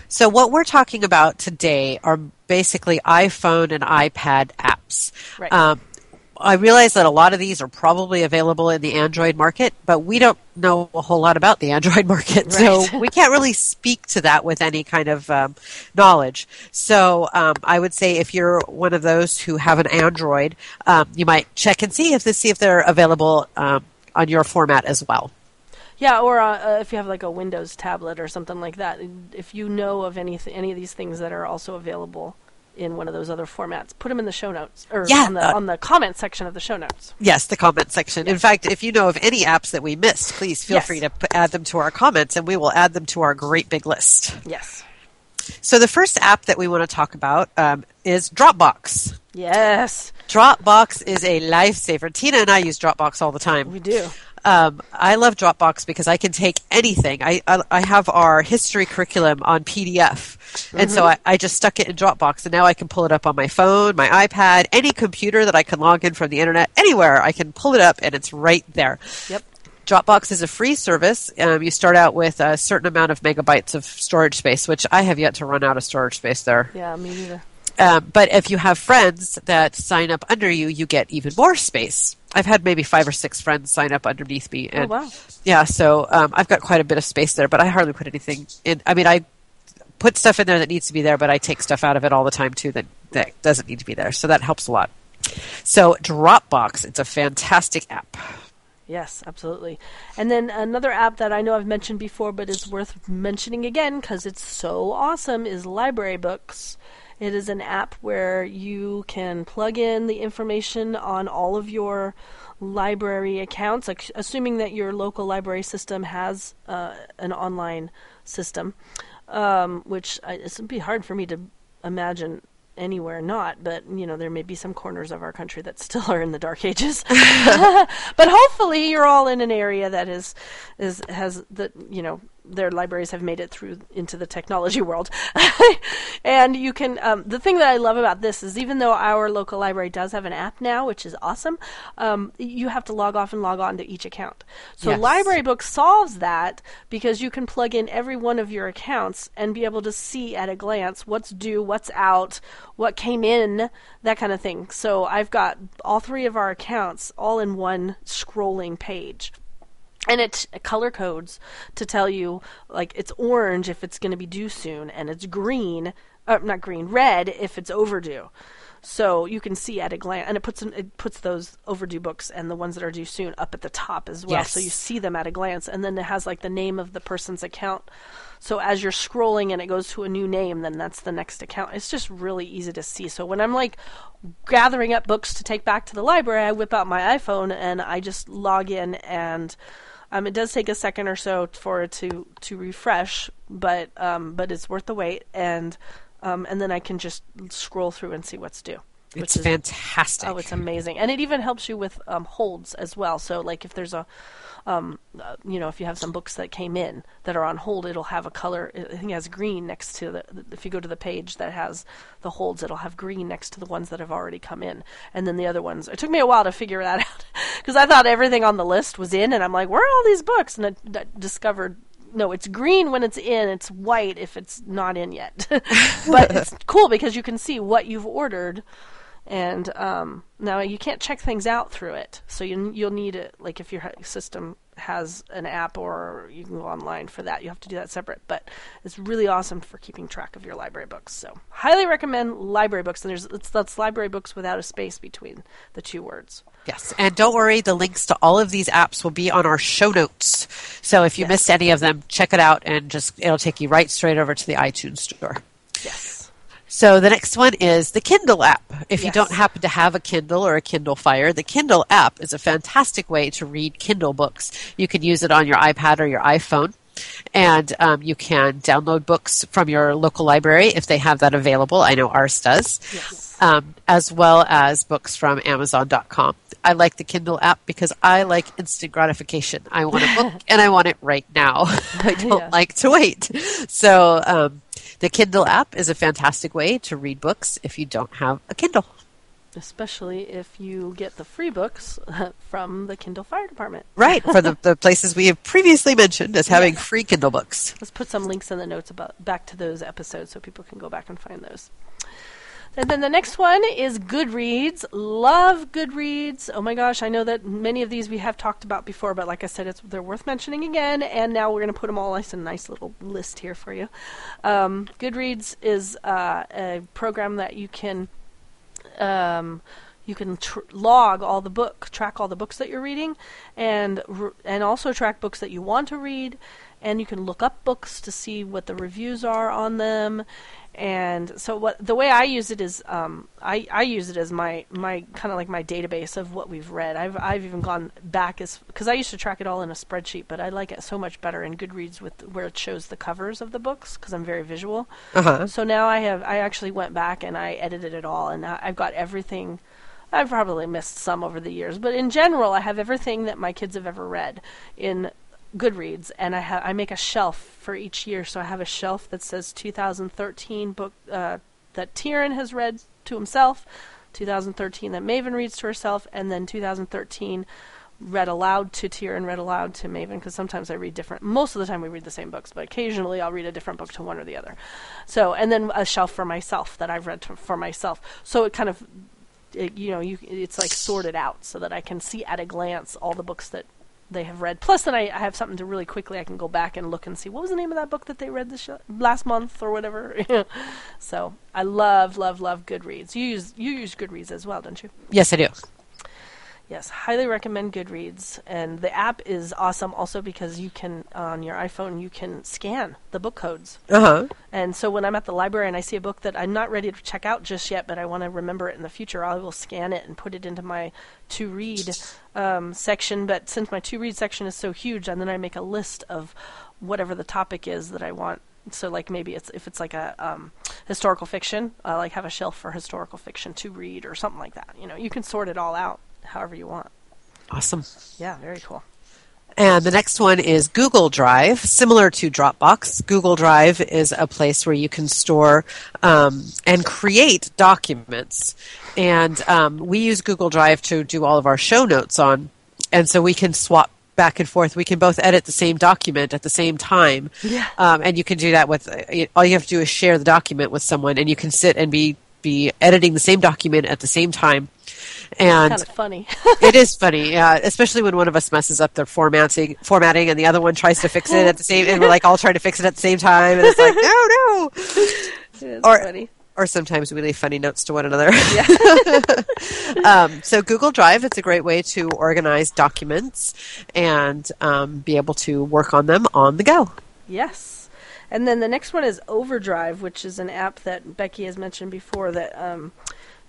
So what we're talking about today are basically iphone and ipad apps. Right. Um, I realize that a lot of these are probably available in the Android market, but we don't know a whole lot about the Android market, right. so we can't really speak to that with any kind of um, knowledge. So um, I would say if you're one of those who have an Android, um, you might check and see if to see if they're available um, on your format as well. Yeah, or uh, uh, if you have like a Windows tablet or something like that, if you know of any th- any of these things that are also available in one of those other formats. Put them in the show notes or yeah, on the uh, on the comment section of the show notes. Yes, the comment section. Yes. In fact, if you know of any apps that we missed, please feel yes. free to p- add them to our comments, and we will add them to our great big list. Yes. So the first app that we want to talk about um, is Dropbox. Yes. Dropbox is a lifesaver. Tina and I use Dropbox all the time. We do. Um, I love Dropbox because I can take anything. I, I, I have our history curriculum on PDF, mm-hmm. and so mm-hmm. I, I just stuck it in Dropbox, and now I can pull it up on my phone, my iPad, any computer that I can log in from the internet, anywhere. I can pull it up, and it's right there. Yep. Dropbox is a free service. Um, you start out with a certain amount of megabytes of storage space, which I have yet to run out of storage space there. Yeah, me neither. Um, but if you have friends that sign up under you, you get even more space. I've had maybe five or six friends sign up underneath me, and oh, wow. yeah, so um, I've got quite a bit of space there. But I hardly put anything in. I mean, I put stuff in there that needs to be there, but I take stuff out of it all the time too that that doesn't need to be there. So that helps a lot. So Dropbox, it's a fantastic app. Yes, absolutely. And then another app that I know I've mentioned before, but is worth mentioning again because it's so awesome, is Library Books. It is an app where you can plug in the information on all of your library accounts, assuming that your local library system has uh, an online system, um, which I, it would be hard for me to imagine anywhere not, but you know there may be some corners of our country that still are in the dark ages. but hopefully you're all in an area that is is has the you know their libraries have made it through into the technology world. and you can, um, the thing that I love about this is even though our local library does have an app now, which is awesome, um, you have to log off and log on to each account. So yes. Library Book solves that because you can plug in every one of your accounts and be able to see at a glance what's due, what's out, what came in, that kind of thing. So I've got all three of our accounts all in one scrolling page and it color codes to tell you like it's orange if it's going to be due soon and it's green uh, not green red if it's overdue. So you can see at a glance and it puts it puts those overdue books and the ones that are due soon up at the top as well. Yes. so you see them at a glance and then it has like the name of the person's account. So as you're scrolling and it goes to a new name then that's the next account. It's just really easy to see. So when i'm like gathering up books to take back to the library i whip out my iphone and i just log in and um, it does take a second or so for it to to refresh, but um, but it's worth the wait, and um, and then I can just scroll through and see what's due. It's is, fantastic. Oh, it's amazing, and it even helps you with um, holds as well. So, like if there's a um, uh, you know, if you have some books that came in that are on hold, it'll have a color. I think it has green next to the. If you go to the page that has the holds, it'll have green next to the ones that have already come in, and then the other ones. It took me a while to figure that out because I thought everything on the list was in, and I'm like, where are all these books? And I, I discovered no, it's green when it's in, it's white if it's not in yet. but it's cool because you can see what you've ordered and um, now you can't check things out through it, so you you'll need it. Like if your system has an app or you can go online for that, you have to do that separate. But it's really awesome for keeping track of your library books. So highly recommend library books. And there's it's, that's library books without a space between the two words. Yes, and don't worry, the links to all of these apps will be on our show notes. So if you yes. missed any of them, check it out, and just it'll take you right straight over to the iTunes store. Yes. So the next one is the Kindle app. If you don't happen to have a Kindle or a Kindle Fire, the Kindle app is a fantastic way to read Kindle books. You can use it on your iPad or your iPhone. And um, you can download books from your local library if they have that available. I know ours does. Yes. Um, as well as books from Amazon.com. I like the Kindle app because I like instant gratification. I want a book and I want it right now. I don't Yeah. like to wait. So um, the Kindle app is a fantastic way to read books if you don't have a Kindle. Especially if you get the free books from the Kindle Fire Department. Right, for the, the places we have previously mentioned as having free Kindle books. Let's put some links in the notes about back to those episodes so people can go back and find those. And then the next one is Goodreads. Love Goodreads. Oh my gosh, I know that many of these we have talked about before, but like I said, it's they're worth mentioning again. And now we're going to put them all in a nice little list here for you. Um, Goodreads is uh, a program that you can um, you can tr- log all the book, track all the books that you're reading, and r- and also track books that you want to read, and you can look up books to see what the reviews are on them. And so what the way I use it is um, I, I use it as my, my kind of like my database of what we've read. I've I've even gone back as because I used to track it all in a spreadsheet, but I like it so much better in Goodreads with where it shows the covers of the books because I'm very visual. Uh-huh. So now I have I actually went back and I edited it all, and I- I've got everything. I've probably missed some over the years, but in general, I have everything that my kids have ever read in Goodreads, and I have I make a shelf for each year. So I have a shelf that says 2013 book uh, that Tyrion has read to himself, 2013 that Maven reads to herself, and then 2013 read aloud to Tyrion, read aloud to Maven, because sometimes I read different. Most of the time we read the same books, but occasionally I'll read a different book to one or the other. So, and then a shelf for myself that I've read to, for myself. So it kind of, it, you know, you it's like sorted out so that I can see at a glance all the books that they have read. Plus, then I, I have something to really quickly I can go back and look and see what was the name of that book that they read this last month or whatever. so I love, love, love Goodreads. You use you use Goodreads as well, don't you? Yes, I do. Yes, highly recommend Goodreads. And the app is awesome also because you can, on your iPhone, you can scan the book codes. Uh huh. And so when I'm at the library and I see a book that I'm not ready to check out just yet, but I want to remember it in the future, I will scan it and put it into my to read um, section. But since my to read section is so huge, and then I make a list of whatever the topic is that I want. So like maybe it's if it's like a um, historical fiction, I like have a shelf for historical fiction to read or something like that. You know, you can sort it all out however you want. Awesome. Yeah, very cool. And the next one is Google Drive, similar to Dropbox. Google Drive is a place where you can store um, and create documents. And um, we use Google Drive to do all of our show notes on. And so we can swap back and forth. We can both edit the same document at the same time. Yeah. Um, and you can do that with, all you have to do is share the document with someone, and you can sit and be, be editing the same document at the same time. And Kind of funny. it is funny, yeah, especially when one of us messes up their formatting, formatting, and the other one tries to fix it at the same, and we're like all trying to fix it at the same time, and it's like, no, no. Or- funny. Or sometimes we leave funny notes to one another. um, so Google Drive, it's a great way to organize documents and um, be able to work on them on the go. Yes. And then the next one is Overdrive, which is an app that Becky has mentioned before that um,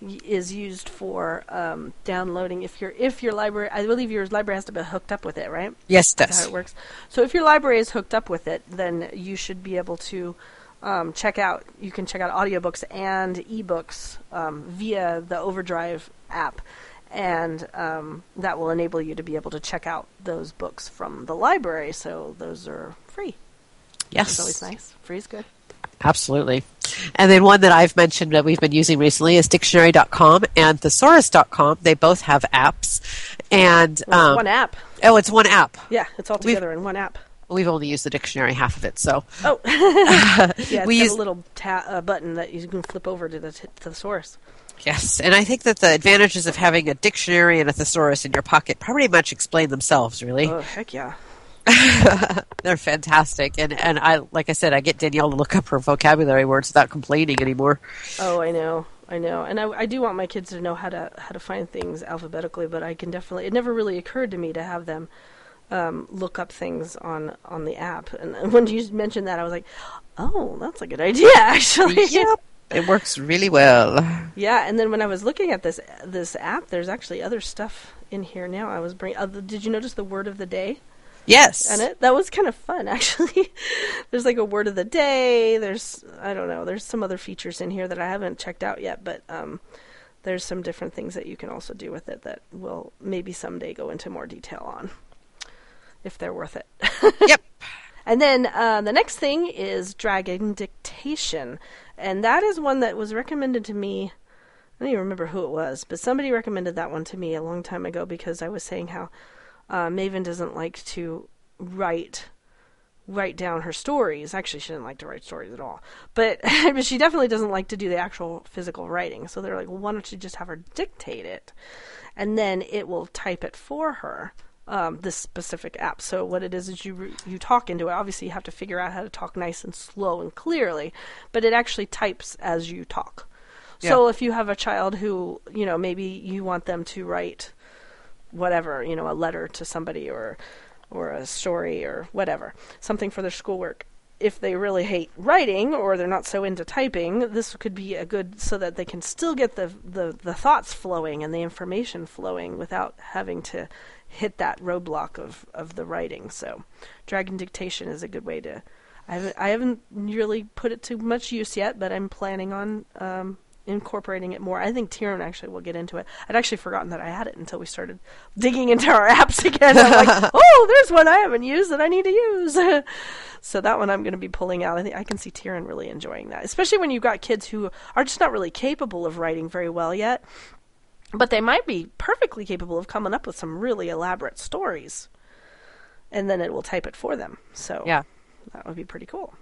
is used for um, downloading. If your if your library, I believe your library has to be hooked up with it, right? Yes, it That's how it works. So if your library is hooked up with it, then you should be able to um, check out. You can check out audiobooks and ebooks um, via the Overdrive app, and um, that will enable you to be able to check out those books from the library. So those are free. Yes. It's always nice. Free is good. Absolutely. And then one that I've mentioned that we've been using recently is dictionary.com and thesaurus.com. They both have apps. And, Well, it's um, one app. oh, it's one app. Yeah, it's all we've- together in one app. We've only used the dictionary half of it, so Oh, yeah. It's We got use- a little ta- uh, button that you can flip over to the t- to thesaurus. yes. And I think that the advantages of having a dictionary and a thesaurus in your pocket pretty much explain themselves, really. Oh heck yeah! They're fantastic. And, and I, like I said, I get Danielle to look up her vocabulary words without complaining anymore. Oh, I know, I know, and I, I do want my kids to know how to how to find things alphabetically, but I can definitely. It never really occurred to me to have them um, look up things on on the app, and when you mentioned that, I was like, oh, that's a good idea, actually. Yep. It works really well. Yeah, and then when I was looking at this this app, there's actually other stuff in here now. I was bring. Uh, did you notice the word of the day? Yes. And it that was kind of fun actually. there's like a word of the day. There's I don't know. There's some other features in here that I haven't checked out yet, but um, there's some different things that you can also do with it that we'll maybe someday go into more detail on if they're worth it. Yep. And then uh, the next thing is Dragon Dictation, and that is one that was recommended to me. I don't even remember who it was, but somebody recommended that one to me a long time ago because I was saying how uh, Maven doesn't like to write write down her stories. Actually, she didn't like to write stories at all, but but she definitely doesn't like to do the actual physical writing. So they're like, well, why don't you just have her dictate it, and then it will type it for her um, this specific app. So what it is is you you talk into it. Obviously, you have to figure out how to talk nice and slow and clearly, but it actually types as you talk. So if you have a child who you know maybe you want them to write whatever you know a letter to somebody or or a story or whatever something for their schoolwork if they really hate writing or they're not so into typing, this could be a good so that they can still get the, the, the thoughts flowing and the information flowing without having to hit that roadblock of, of the writing. So, Dragon Dictation is a good way to. I haven't I haven't really put it to much use yet, but I'm planning on um, incorporating it more. I think Tieran actually will get into it. I'd actually forgotten that I had it until we started digging into our apps again. I'm like, oh, there's one I haven't used that I need to use. so that one I'm going to be pulling out. I think I can see Tieran really enjoying that, especially when you've got kids who are just not really capable of writing very well yet, but they might be perfectly capable of coming up with some really elaborate stories. And then it will type it for them. So Yeah. that would be pretty cool.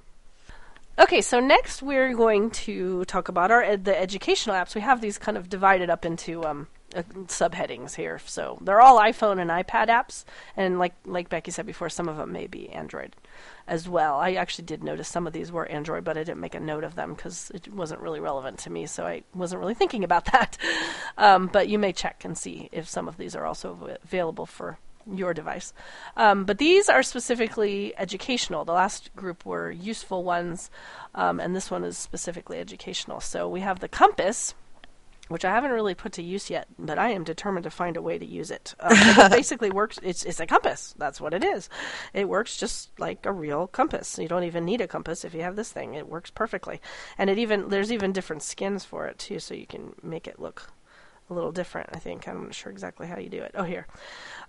Okay, so next we're going to talk about our ed- the educational apps. We have these kind of divided up into um, uh, subheadings here. So they're all iPhone and iPad apps, and like like Becky said before, some of them may be Android as well. I actually did notice some of these were Android, but I didn't make a note of them because it wasn't really relevant to me, so I wasn't really thinking about that. Um, but you may check and see if some of these are also av- available for your device. Um, but these are specifically educational. The last group were useful ones, um, and this one is specifically educational. So we have the compass, which I haven't really put to use yet, but I am determined to find a way to use it. Um, it basically works. It's it's a compass. That's what it is. It works just like a real compass. You don't even need a compass if you have this thing. It works perfectly, and it even there's even different skins for it too, so you can make it look a little different. I think I'm not sure exactly how you do it. Oh, here.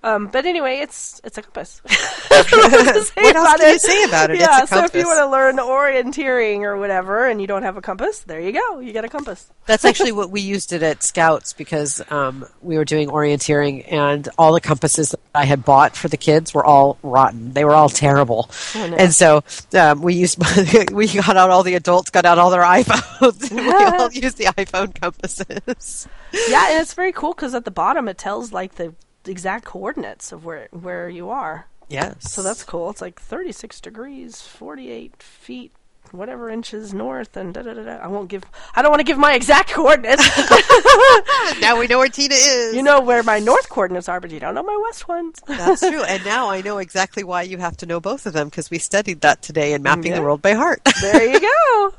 Um, but anyway, it's it's a compass. What else can you say about it? Yeah, so if you want to learn orienteering or whatever, and you don't have a compass, there you go. You get a compass. That's actually what we used it at Scouts because um, we were doing orienteering, and all the compasses that I had bought for the kids were all rotten. They were all terrible, Oh, no. and so um, we used we got out all the adults got out all their iPhones. and we all used the iPhone compasses. yeah, and it's very cool because at the bottom it tells like the exact coordinates of where where you are. Yes, So that's cool. It's like 36 degrees, 48 feet, whatever inches north, and da da da da. I won't give. I don't want to give my exact coordinates. now we know where Tina is. you know where my north coordinates are, but you don't know my west ones. That's true. And now I know exactly why you have to know both of them because we studied that today in Mapping Yeah. the World by Heart. there you go.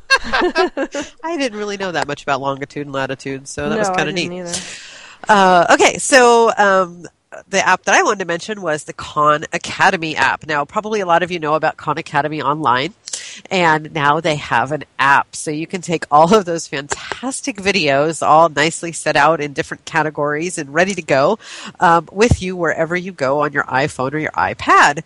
I didn't really know that much about longitude and latitude, so that no, was kind of neat. Uh, okay, so um, the app that I wanted to mention was the Khan Academy app. Now, probably a lot of you know about Khan Academy online, and now they have an app. So you can take all of those fantastic videos, all nicely set out in different categories and ready to go, um, with you wherever you go on your iPhone or your iPad.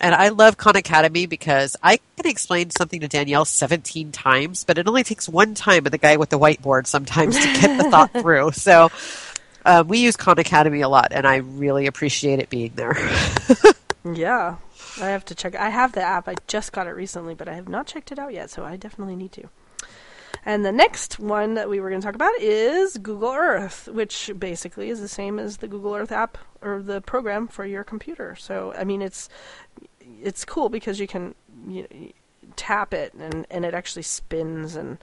And I love Khan Academy because I can explain something to Danielle 17 times, but it only takes one time with the guy with the whiteboard sometimes to get the thought through. So um, we use Khan Academy a lot, and I really appreciate it being there. Yeah, I have to check. I have the app. I just got it recently, but I have not checked it out yet, so I definitely need to. And the next one that we were going to talk about is Google Earth, which basically is the same as the Google Earth app or the program for your computer. So, I mean, it's it's cool because you can you know, tap it and and it actually spins and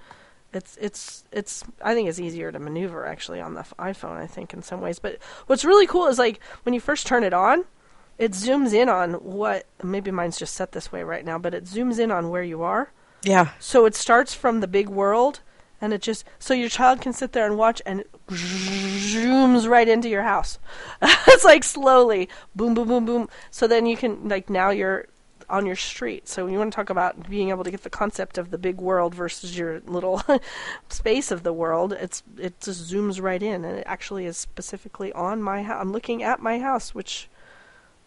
it's it's it's I think it's easier to maneuver actually on the iPhone I think in some ways. But what's really cool is like when you first turn it on, it zooms in on what maybe mine's just set this way right now, but it zooms in on where you are. yeah. So it starts from the big world and it just so your child can sit there and watch and zooms right into your house. it's like slowly boom boom boom boom. So then you can like now you're on your street. So when you want to talk about being able to get the concept of the big world versus your little space of the world, it's it just zooms right in, and it actually is specifically on my house. I'm looking at my house, which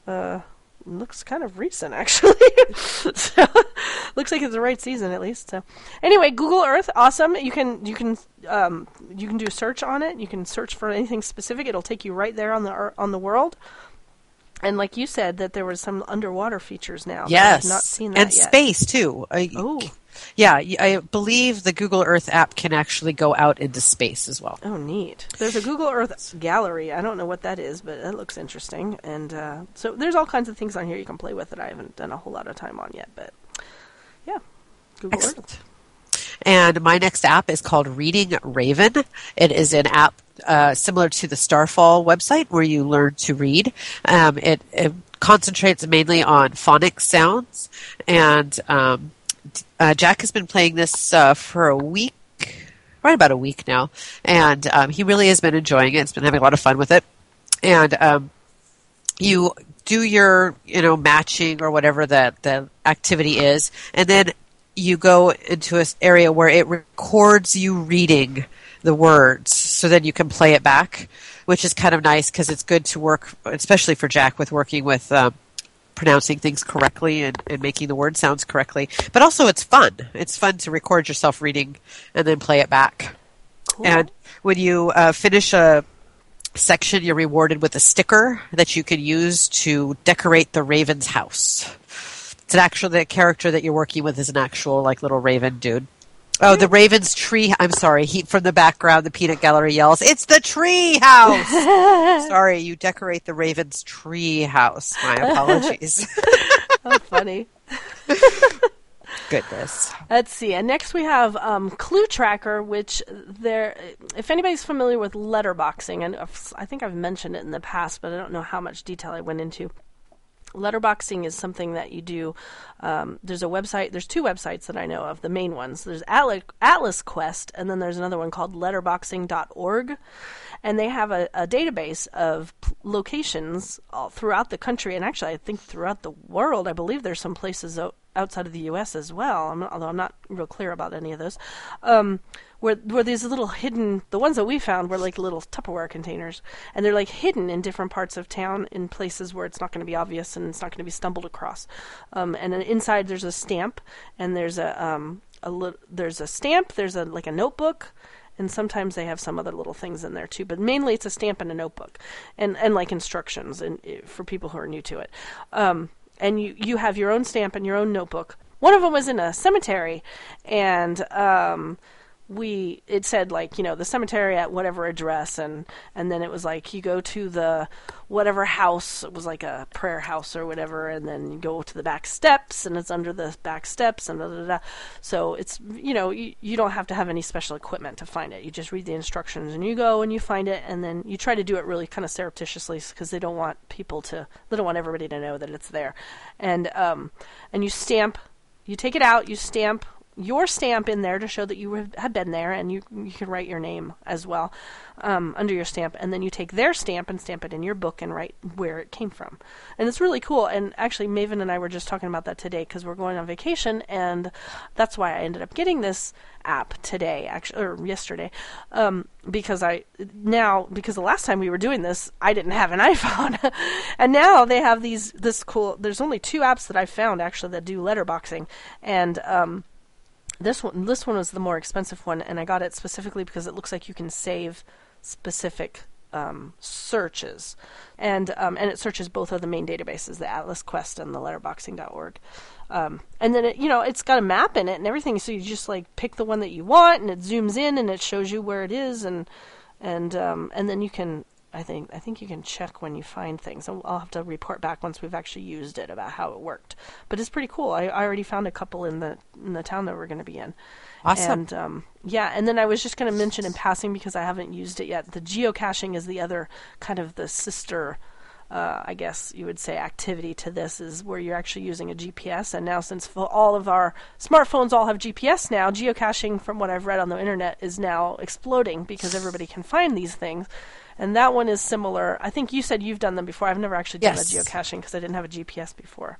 uh, looks kind of recent actually. so, looks like it's the right season at least. So anyway, Google Earth, awesome. You can you can um, you can do a search on it. You can search for anything specific. It'll take you right there on the on the world. And like you said, that there was some underwater features now. Yes, I've not seen that yet. and yet. space too. I, Oh, yeah, I believe the Google Earth app can actually go out into space as well. oh, neat. There's a Google Earth gallery. I don't know what that is, but it looks interesting. And uh, so there's all kinds of things on here you can play with that I haven't done a whole lot of time on yet. But yeah, Google Excellent. Earth. And my next app is called Reading Raven. It is an app uh, similar to the Starfall website where you learn to read. Um, it, it concentrates mainly on phonics sounds. And um, uh, Jack has been playing this uh, for a week, right about a week now. And um, he really has been enjoying it. He's been having a lot of fun with it. And um, you do your you know matching or whatever that the activity is and then you go into an area where it records you reading the words so then you can play it back which is kind of nice because it's good to work especially for jack with working with um, pronouncing things correctly and, and making the word sounds correctly but also it's fun it's fun to record yourself reading and then play it back and when you uh, finish a section, you're rewarded with a sticker that you can use to decorate the raven's house. It's an actual the character that you're working with is an actual like little raven dude. Oh, the raven's tree. I'm sorry. He from the background. The peanut gallery yells, "It's the tree house!" sorry, you decorate the raven's tree house. My apologies. How funny. Goodness. Let's see. And next we have um, Clue Tracker, which there, if anybody's familiar with letterboxing, and I think I've mentioned it in the past, but I don't know how much detail I went into. Letterboxing is something that you do. Um, there's a website. There's two websites that I know of. The main ones. There's Atlas, Quest, and then there's another one called Letterboxing.org, and they have a, a database of locations throughout the country, and actually I think throughout the world. I believe there's some places outside of the U.S. as well. I'm although I'm not real clear about any of those. Um, where where these little hidden, the ones that we found were like little Tupperware containers, and they're like hidden in different parts of town in places where it's not going to be obvious and it's not going to be stumbled across. Um, and then inside there's a stamp, and there's a um, a lit- there's a stamp, there's a like a notebook, and sometimes they have some other little things in there too. But mainly it's a stamp and a notebook, and and like instructions and eh, for people who are new to it. Um, and you you have your own stamp and your own notebook. One of them was in a cemetery, and um, we it said like you know the cemetery at whatever address, and and then it was like you go to the whatever house. It was like a prayer house or whatever, and then you go to the back steps, and it's under the back steps, and da da da. So it's you know you, you don't have to have any special equipment to find it. You just read the instructions, and you go and you find it, and then you try to do it really kind of surreptitiously because they don't want people to they don't want everybody to know that it's there, and um and you stamp, you take it out, you stamp your stamp in there to show that you have- been there, and you you can write your name as well um, under your stamp, and then you take their stamp and stamp it in your book and write where it came from, and it's really cool. And actually, Maven and I were just talking about that today because we're going on vacation, and that's why I ended up getting this app today, actually, or yesterday, um, because I now because the last time we were doing this, I didn't have an iPhone, and now they have these this cool. There's only two apps that I found actually that do letterboxing, and um, this one this one was the more expensive one and i got it specifically because it looks like you can save specific um, searches. And um, and it searches both of the main databases the atlas quest and the letterboxing.org um, and then it you know it's got a map in it and everything so you just like pick the one that you want and it zooms in and it shows you where it is and and um, and then you can I think I think you can check when you find things. I'll, I'll have to report back once we've actually used it about how it worked. But it's pretty cool. I, I already found a couple in the in the town that we're going to be in. Awesome. And um, yeah, and then I was just going to mention in passing because I haven't used it yet. The geocaching is the other kind of the sister uh, I guess you would say, activity to this is where you're actually using a GPS. And now, since all of our smartphones all have GPS now, geocaching, from what I've read on the internet, is now exploding because everybody can find these things. And that one is similar. I think you said you've done them before. I've never actually done Yes. a geocaching because I didn't have a GPS before.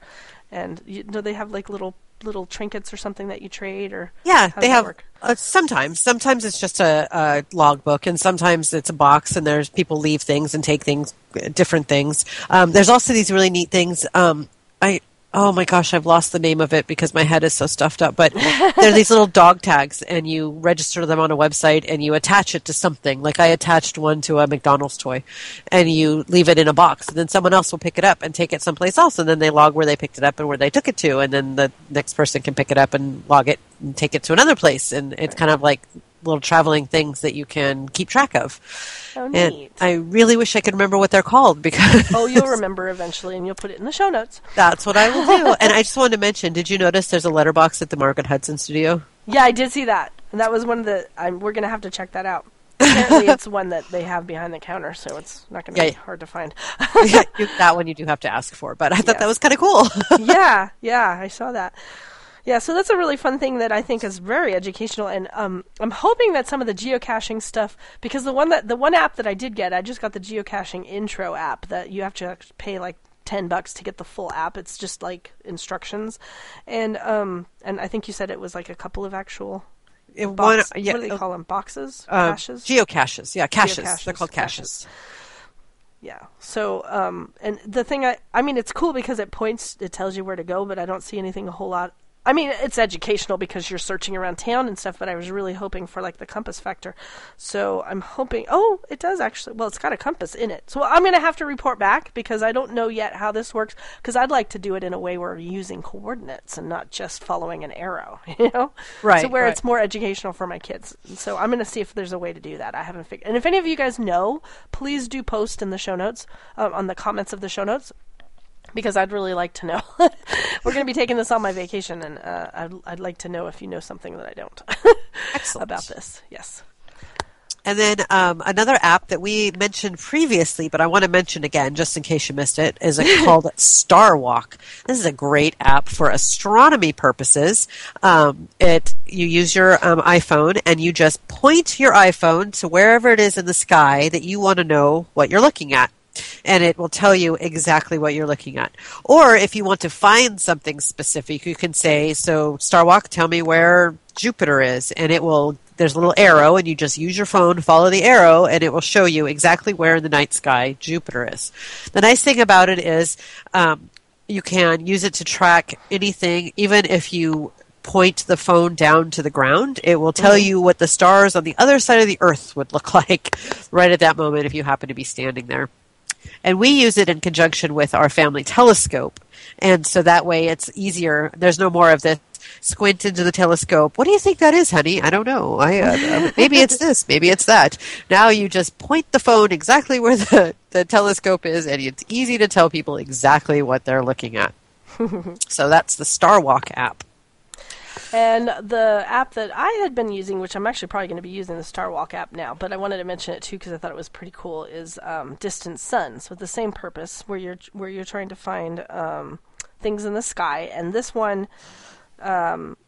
And you, do they have like little little trinkets or something that you trade or Yeah, they have. Uh, sometimes, sometimes it's just a, a logbook, and sometimes it's a box, and there's people leave things and take things, different things. Um, there's also these really neat things. Um, I oh my gosh, I've lost the name of it because my head is so stuffed up. But there are these little dog tags, and you register them on a website, and you attach it to something. Like I attached one to a McDonald's toy, and you leave it in a box, and then someone else will pick it up and take it someplace else, and then they log where they picked it up and where they took it to, and then the next person can pick it up and log it and take it to another place, and it's kind of like little traveling things that you can keep track of. Oh, And. I really wish I could remember what they're called because oh, you'll remember eventually, and you'll put it in the show notes. that's what I will do. And I just wanted to mention, did you notice there's a letterbox at the Margaret Hudson studio? Yeah, I did see that. And that was one of the. I'm, we're gonna have to check that out. Apparently, it's one that they have behind the counter, so it's not gonna Yeah. be hard to find. Yeah, you- that one you do have to ask for, but I thought Yes. that was kind of cool. yeah, yeah, I saw that. Yeah, so that's a really fun thing that I think is very educational, and um, I'm hoping that some of the geocaching stuff, because the one that the one app that I did get, I just got the geocaching intro app that you have to pay like ten bucks to get the full app. It's just like instructions, and um, and I think you said it was like a couple of actual It- one- yeah, what do they uh, call them? Boxes, uh, caches. geocaches, yeah, caches. Geocaches, They're called caches. caches. Yeah. So, um, and the thing I, I mean, it's cool because it points, it tells you where to go, but I don't see anything a whole lot. I mean, it's educational because you're searching around town and stuff, but I was really hoping for like the compass factor. So I'm hoping, oh, it does actually, well, it's got a compass in it. So I'm going to have to report back because I don't know yet how this works because I'd like to do it in a way where we're using coordinates and not just following an arrow, you know? Right, So where right. it's more educational for my kids. So I'm going to see if there's a way to do that. I haven't figured. And if any of you guys know, please do post in the show notes, um, on the comments of the show notes, because I'd really like to know. We're going to be taking this on my vacation, and uh, I'd I'd like to know if you know something that I don't about this. Yes. And then um, another app that we mentioned previously, but I want to mention again, just in case you missed it, is a, called Star Walk. This is a great app for astronomy purposes. Um, it you use your um, iPhone and you just point your iPhone to wherever it is in the sky that you want to know what you're looking at. And it will tell you exactly what you're looking at. Or if you want to find something specific, you can say, "So Starwalk, tell me where Jupiter is," and it will there's a little arrow and you just use your phone follow the arrow and it will show you exactly where in the night sky jupiter is. The nice thing about it is um, you can use it to track anything. Even if you point the phone down to the ground it will tell you what the stars on the other side of the earth would look like right at that moment if you happen to be standing there and we use it in conjunction with our family telescope. And so that way it's easier. There's no more of this squint into the telescope. What do you think that is honey? I don't know. I uh, uh, maybe it's this maybe it's that. Now you just point the phone exactly where the, the telescope is and it's easy to tell people exactly what they're looking at. So that's the starwalk app And the app that I had been using, which I'm actually probably going to be using the Starwalk app now, but I wanted to mention it too because I thought it was pretty cool, is um, Distant Suns with the same purpose, where you're where you're trying to find um, things in the sky. And this one, um,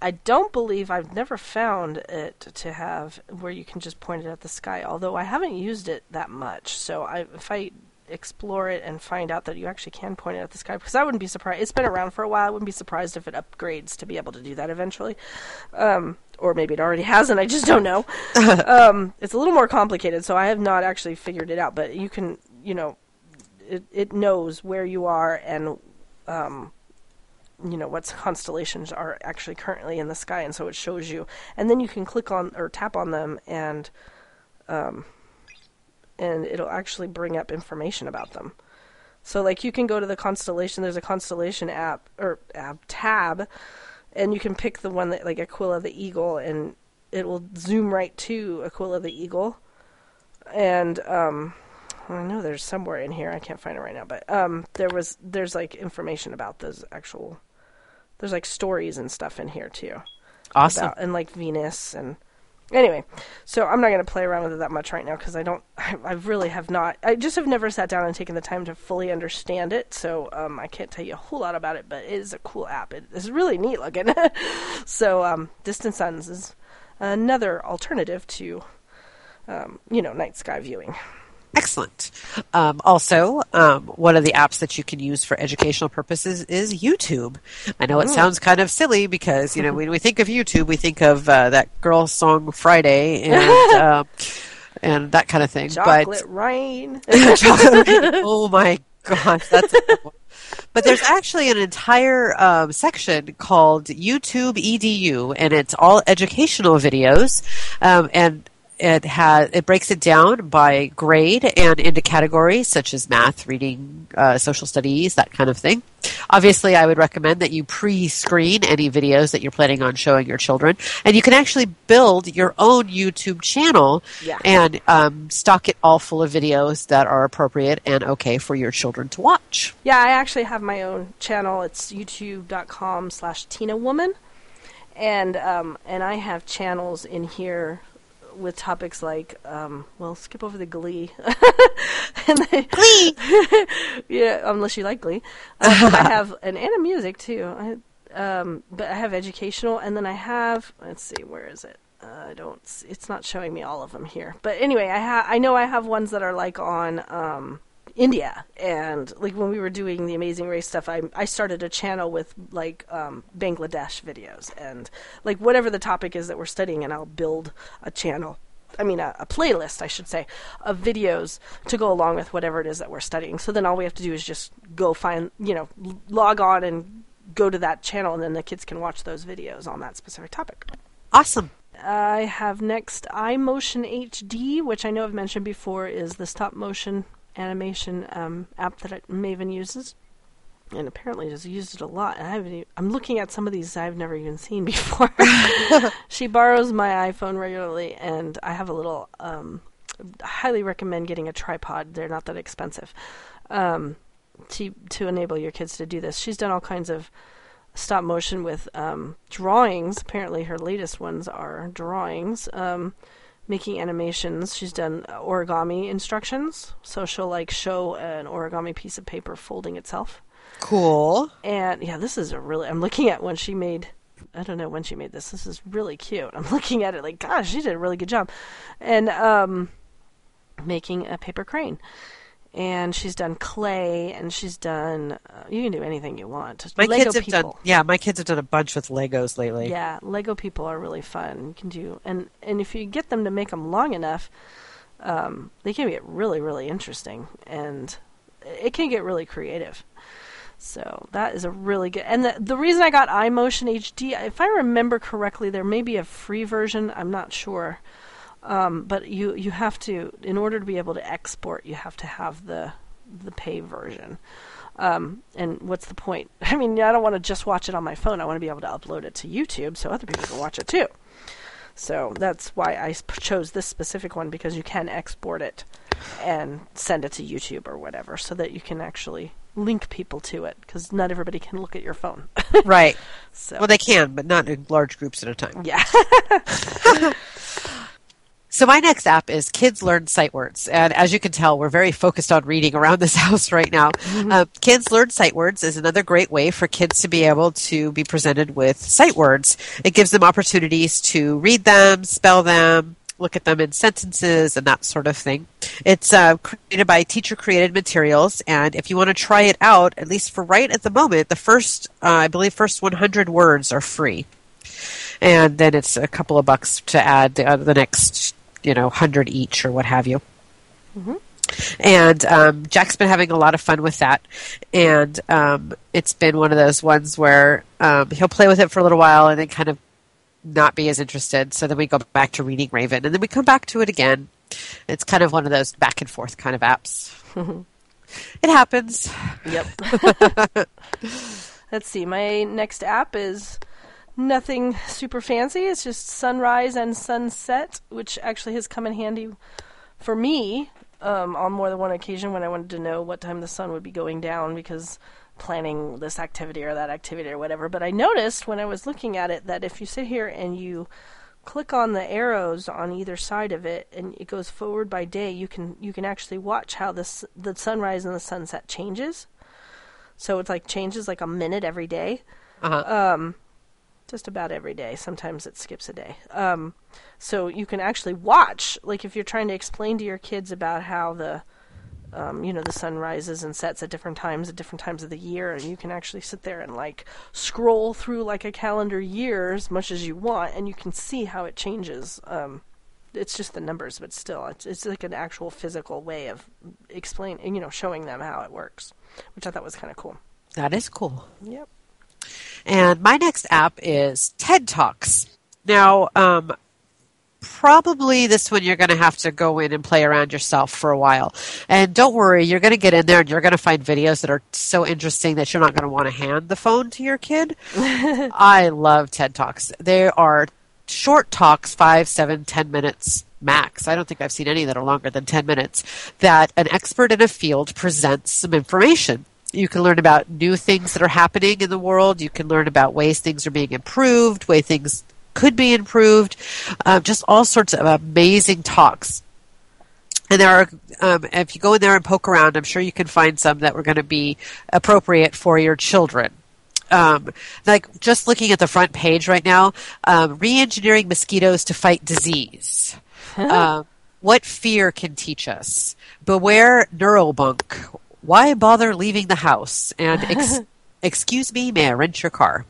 I don't believe I've never found it to have where you can just point it at the sky. Although I haven't used it that much, so I, if I explore it and find out that you actually can point it at the sky, because I wouldn't be surprised. It's been around for a while. I wouldn't be surprised if it upgrades to be able to do that eventually, um, or maybe it already has, and I just don't know. um, it's a little more complicated, so I have not actually figured it out. But you can, you know, it it knows where you are and um, you know what constellations are actually currently in the sky and so it shows you and then you can click on or tap on them and um and it'll actually bring up information about them so like you can go to the constellation there's a constellation app or app tab and you can pick the one that like aquila the eagle and it will zoom right to aquila the eagle and um I know there's somewhere in here. I can't find it right now, but um, there was there's like information about those actual. There's like stories and stuff in here too. awesome About, and like Venus and Anyway, so I'm not going to play around with it that much right now because I don't, I, I really have not, I just have never sat down and taken the time to fully understand it. So um, I can't tell you a whole lot about it, but it is a cool app. It is really neat looking. so um, Distant Suns is another alternative to, um, you know, night sky viewing. Excellent. Um, also, um, one of the apps that you can use for educational purposes is YouTube. I know it Mm. sounds kind of silly because you know when we think of YouTube, we think of uh, that girl song Friday and uh, and that kind of thing. Chocolate rain. But Chocolate rain. oh my gosh, that's. A good one. But there's actually an entire um, section called YouTube EDU, and it's all educational videos, um, and it has it breaks it down by grade and into categories such as math, reading, uh, social studies, that kind of thing. Obviously, I would recommend that you pre-screen any videos that you're planning on showing your children, and you can actually build your own YouTube channel Yeah. and um, stock it all full of videos that are appropriate and okay for your children to watch. Yeah, I actually have my own channel. It's youtube.com slash Tina Woman. And um, and I have channels in here with topics like um, well, skip over the Glee. then, Glee! yeah, unless you like Glee. Uh, I have an and a music too. I, um, but I have educational, and then I have let's see, where is it? Uh, I don't. It's not showing me all of them here. But anyway, I ha- I know I have ones that are like on um, India, and like when we were doing the Amazing Race stuff, I I started a channel with like um, Bangladesh videos and like whatever the topic is that we're studying, and I'll build a channel. I mean, a, a playlist, I should say, of videos to go along with whatever it is that we're studying. So then all we have to do is just go find, you know, log on and go to that channel, and then the kids can watch those videos on that specific topic. Awesome. I have next iMotion HD, which I know I've mentioned before is the stop motion animation um, app that Maven uses. And apparently has used it a lot. And I haven't e- I'm looking at some of these I've never even seen before. she borrows my iPhone regularly, and I have a little. Um, I highly recommend getting a tripod. They're not that expensive. Um, to to enable your kids to do this. She's done all kinds of stop motion with um, drawings. Apparently, her latest ones are drawings. Um, making animations. She's done origami instructions, so she'll like show an origami piece of paper folding itself. Cool. And yeah, this is a really. I'm looking at when she made. I don't know when she made this. This is really cute. I'm looking at it like, gosh, she did a really good job. And um, making a paper crane. And she's done clay, and she's done. Uh, you can do anything you want. My Lego kids have people. done. Yeah, my kids have done a bunch with Legos lately. Yeah, Lego people are really fun. You can do, and and if you get them to make them long enough, um, they can get really really interesting, and it can get really creative. So that is a really good. And the the reason I got iMotion HD, if I remember correctly, there may be a free version. I'm not sure. Um, but you you have to in order to be able to export, you have to have the the pay version. Um, and what's the point? I mean, I don't want to just watch it on my phone. I want to be able to upload it to YouTube so other people can watch it too. So that's why I chose this specific one because you can export it and send it to YouTube or whatever so that you can actually link people to it because not everybody can look at your phone. Right. so Well, they can, but not in large groups at a time. yeah. So my next app is Kids Learn Sight Words, and as you can tell, we're very focused on reading around this house right now. Uh, kids Learn Sight Words is another great way for kids to be able to be presented with sight words. It gives them opportunities to read them, spell them, look at them in sentences, and that sort of thing. It's uh, created by Teacher Created Materials, and if you want to try it out, at least for right at the moment, the first, uh, I believe, first 100 words are free and then it's a couple of bucks to add the, uh, the next, you know, hundred each or what have you. And um, Jack's been having a lot of fun with that, and um, it's been one of those ones where um, he'll play with it for a little while and then kind of not be as interested. So then we go back to reading Raven, and then we come back to it again. It's kind of one of those back and forth kind of apps. it happens. Yep. Let's see. My next app is nothing super fancy. It's just sunrise and sunset, which actually has come in handy for me um, on more than one occasion when I wanted to know what time the sun would be going down because planning this activity or that activity or whatever. But I noticed when I was looking at it that if you sit here and you click on the arrows on either side of it and it goes forward by day, you can you can actually watch how this the sunrise and the sunset changes. So it's like changes like a minute every day. Uh-huh. Um just about every day. Sometimes it skips a day. Um so you can actually watch like if you're trying to explain to your kids about how the um, you know the sun rises and sets at different times at different times of the year and you can actually sit there and like scroll through like a calendar year as much as you want and you can see how it changes um, it's just the numbers but still it's, it's like an actual physical way of explaining you know showing them how it works which i thought was kind of cool that is cool. yep And my next app is TED Talks. Now, um, probably this one you're going to have to go in and play around yourself for a while. And don't worry, you're going to get in there and you're going to find videos that are so interesting that you're not going to want to hand the phone to your kid. I love TED Talks. They are short talks, five, seven, ten minutes max. I don't think I've seen any that are longer than 10 minutes that an expert in a field presents some information. You can learn about new things that are happening in the world. You can learn about ways things are being improved, way things could be improved, um, just all sorts of amazing talks. And there are, um, if you go in there and poke around, I'm sure you can find some that were going to be appropriate for your children. Um, like just looking at the front page right now, um, re-engineering mosquitoes to fight disease. um, what fear can teach us? Beware neurobunk. Why bother leaving the house? And ex- excuse me, may I rent your car?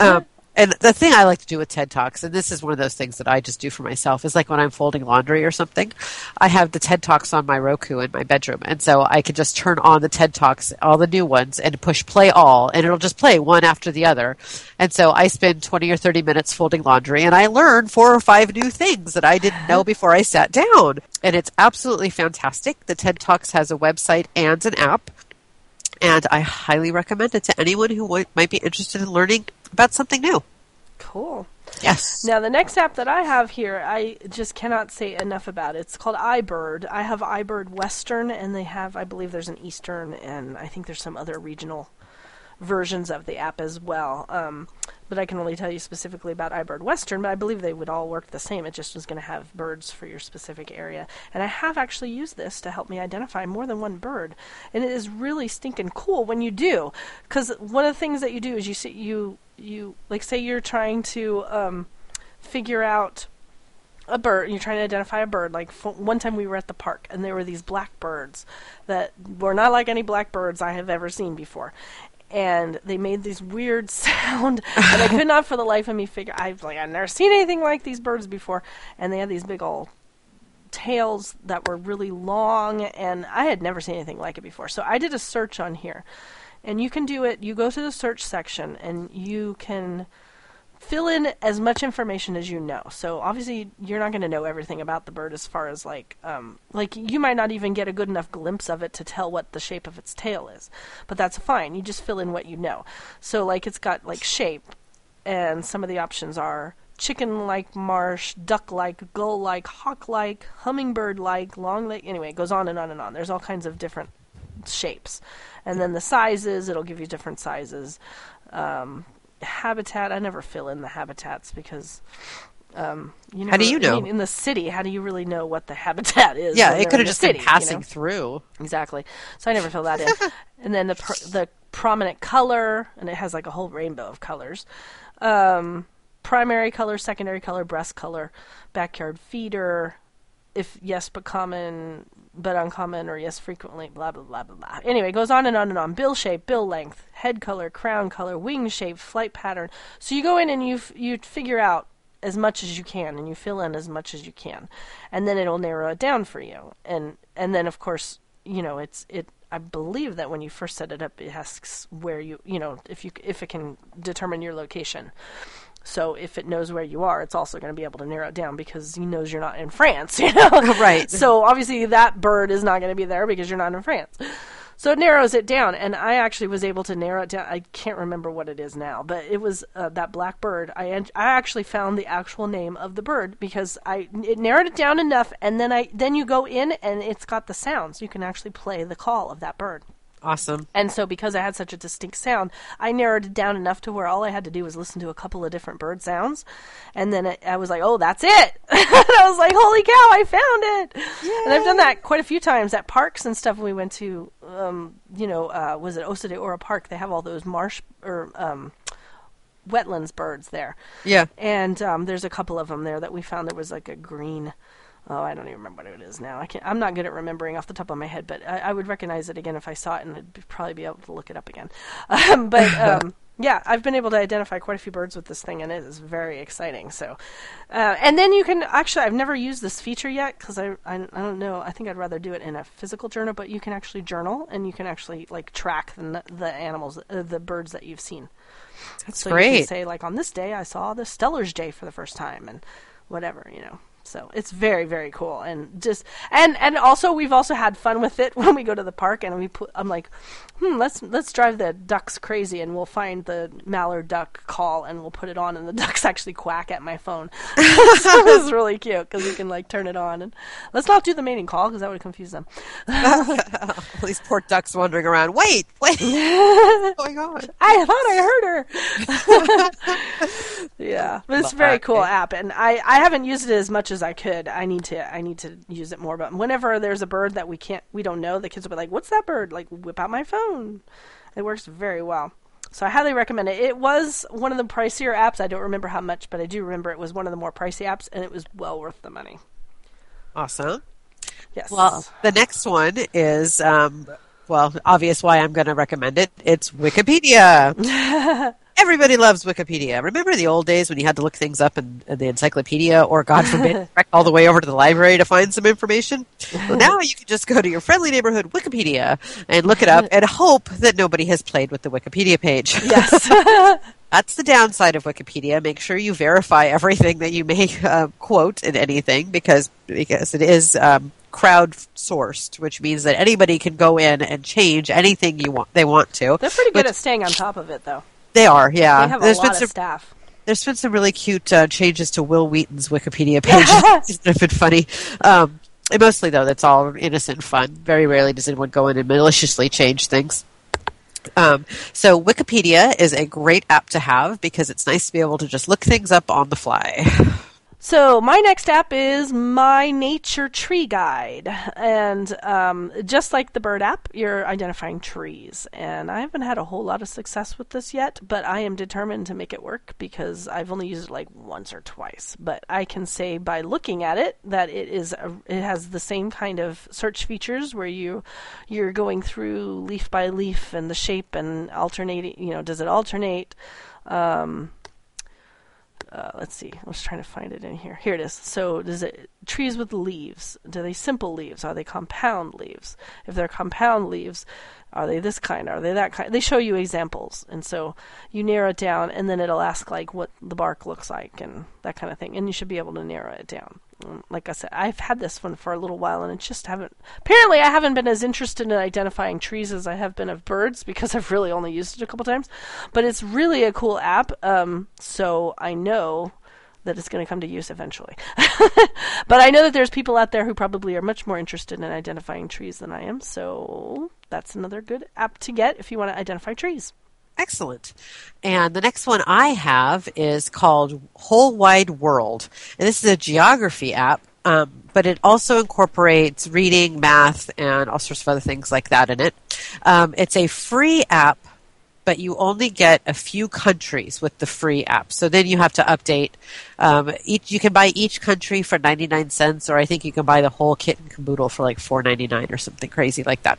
Um, and the thing I like to do with TED Talks, and this is one of those things that I just do for myself, is like when I'm folding laundry or something, I have the TED Talks on my Roku in my bedroom. And so I can just turn on the TED Talks, all the new ones, and push play all, and it'll just play one after the other. And so I spend 20 or 30 minutes folding laundry, and I learn four or five new things that I didn't know before I sat down. And it's absolutely fantastic. The TED Talks has a website and an app and I highly recommend it to anyone who might be interested in learning about something new. cool Yes. Now, the next app that I have here, I just cannot say enough about. It's called iBird. I have iBird Western, and they have, I believe, there's an Eastern, and I think there's some other regional versions of the app as well. Um, but I can only tell you specifically about iBird Western, but I believe they would all work the same. It just was going to have birds for your specific area. And I have actually used this to help me identify more than one bird. And it is really stinking cool when you do. Because one of the things that you do is you see, you, you, like, say you're trying to, um, figure out a bird you're trying to identify a bird like f- one time we were at the park and there were these black birds that were not like any black birds i have ever seen before and they made this weird sound and i could not for the life of me figure i've like i've never seen anything like these birds before. And they had these big old tails that were really long and i had never seen anything like it before. So i did a search on here and you can do it. You go to the search section and you can fill in as much information as you know. So obviously you're not going to know everything about the bird as far as like um, like you might not even get a good enough glimpse of it to tell what the shape of its tail is. But that's fine. You just fill in what you know. So like it's got like shape and some of the options are chicken like marsh, duck like, gull like, hawk like, hummingbird like, long like anyway, it goes on and on and on. There's all kinds of different shapes. And then the sizes, it'll give you different sizes. Um, habitat, I never fill in the habitats because um, you How do you I know? mean, in the city, how do you really know what the habitat is? yeah, it could have just city, been you passing know? through. Exactly. So I never fill that in. and then the pr- the prominent color, and it has like a whole rainbow of colors. Um, primary color, secondary color, breast color, backyard feeder. If yes, but common, but uncommon, or yes, frequently, blah blah blah blah blah. Anyway, it goes on and on and on. Bill shape, bill length, head color, crown color, wing shape, flight pattern. So you go in and you f- you figure out as much as you can and you fill in as much as you can and then it'll narrow it down for you and and then of course you know it's it i believe that when you first set it up it asks where you you know if you if it can determine your location so if it knows where you are it's also going to be able to narrow it down because he knows you're not in france you know Right. so obviously that bird is not going to be there because you're not in france so it narrows it down, and I actually was able to narrow it down. I can't remember what it is now, but it was uh, that black bird. I en- I actually found the actual name of the bird because I it narrowed it down enough, and then I then you go in and it's got the sounds. You can actually play the call of that bird. Awesome. And so, because I had such a distinct sound, I narrowed it down enough to where all I had to do was listen to a couple of different bird sounds, and then it, I was like, "Oh, that's it!" I was like, "Holy cow, I found it!" And I've done that quite a few times at parks and stuff. We went to, um, you know, uh, was it Osa de Ora Park? They have all those marsh or um, wetlands birds there. Yeah. And um, there's a couple of them there that we found. There was like a green. Oh, I don't even remember what it is now. I can't. I'm not good at remembering off the top of my head, but I, I would recognize it again if I saw it, and I'd probably be able to look it up again. Um, but um, yeah, I've been able to identify quite a few birds with this thing, and it is very exciting. So, uh, and then you can actually. I've never used this feature yet because I, I I don't know. I think I'd rather do it in a physical journal, but you can actually journal, and you can actually like track the the animals, uh, the birds that you've seen. That's So you can say like on this day I saw the Steller's Jay for the first time and whatever, you know. So it's very very cool and just and and also we've also had fun with it when we go to the park and we put I'm like, "Hmm, let's let's drive the ducks crazy and we'll find the mallard duck call and we'll put it on and the ducks actually quack at my phone." so it's really cute cuz you can like turn it on and let's not do the mating call cuz that would confuse them. These poor ducks wandering around. Wait, wait. What's going on? I thought I heard her. yeah, but it's a very cool app, and I, I haven't used it as much as I could. I need to I need to use it more. But whenever there's a bird that we can't we don't know, the kids will be like, "What's that bird?" Like whip out my phone. It works very well. So I highly recommend it. It was one of the pricier apps. I don't remember how much, but I do remember it was one of the more pricey apps, and it was well worth the money. Awesome. Yes. Well, the next one is, um, well, obvious why I'm going to recommend it. It's Wikipedia. Everybody loves Wikipedia. Remember the old days when you had to look things up in, in the encyclopedia, or God forbid, all the way over to the library to find some information? Well, now you can just go to your friendly neighborhood Wikipedia and look it up and hope that nobody has played with the Wikipedia page. yes. That's the downside of Wikipedia. Make sure you verify everything that you may uh, quote in anything because because it is um, crowdsourced, which means that anybody can go in and change anything you want they want to. They're pretty good Which- at staying on top of it, though. They are, yeah. They have a lot been of some staff. there's been some really cute uh, changes to Wil Wheaton's Wikipedia page It's been funny. Um, mostly though, that's all innocent fun. Very rarely does anyone go in and maliciously change things. Um, so Wikipedia is a great app to have because it's nice to be able to just look things up on the fly. So my next app is My Nature Tree Guide, and um, just like the bird app, you're identifying trees. And I haven't had a whole lot of success with this yet, but I am determined to make it work because I've only used it like once or twice. But I can say by looking at it that it is a, it has the same kind of search features where you you're going through leaf by leaf and the shape and alternating. You know, does it alternate? Um, uh, let's see. I was trying to find it in here. Here it is. So, does it trees with leaves? Do they simple leaves? Are they compound leaves? If they're compound leaves, are they this kind? Are they that kind? They show you examples, and so you narrow it down, and then it'll ask like what the bark looks like and that kind of thing, and you should be able to narrow it down. Like I said, I've had this one for a little while, and it just haven't. Apparently, I haven't been as interested in identifying trees as I have been of birds because I've really only used it a couple times. But it's really a cool app, um, so I know that it's going to come to use eventually. but I know that there's people out there who probably are much more interested in identifying trees than I am, so that's another good app to get if you want to identify trees. Excellent. And the next one I have is called Whole Wide World. And this is a geography app, um, but it also incorporates reading, math, and all sorts of other things like that in it. Um, it's a free app, but you only get a few countries with the free app. So then you have to update. Um, each you can buy each country for ninety nine cents, or I think you can buy the whole kit and caboodle for like four ninety nine or something crazy like that.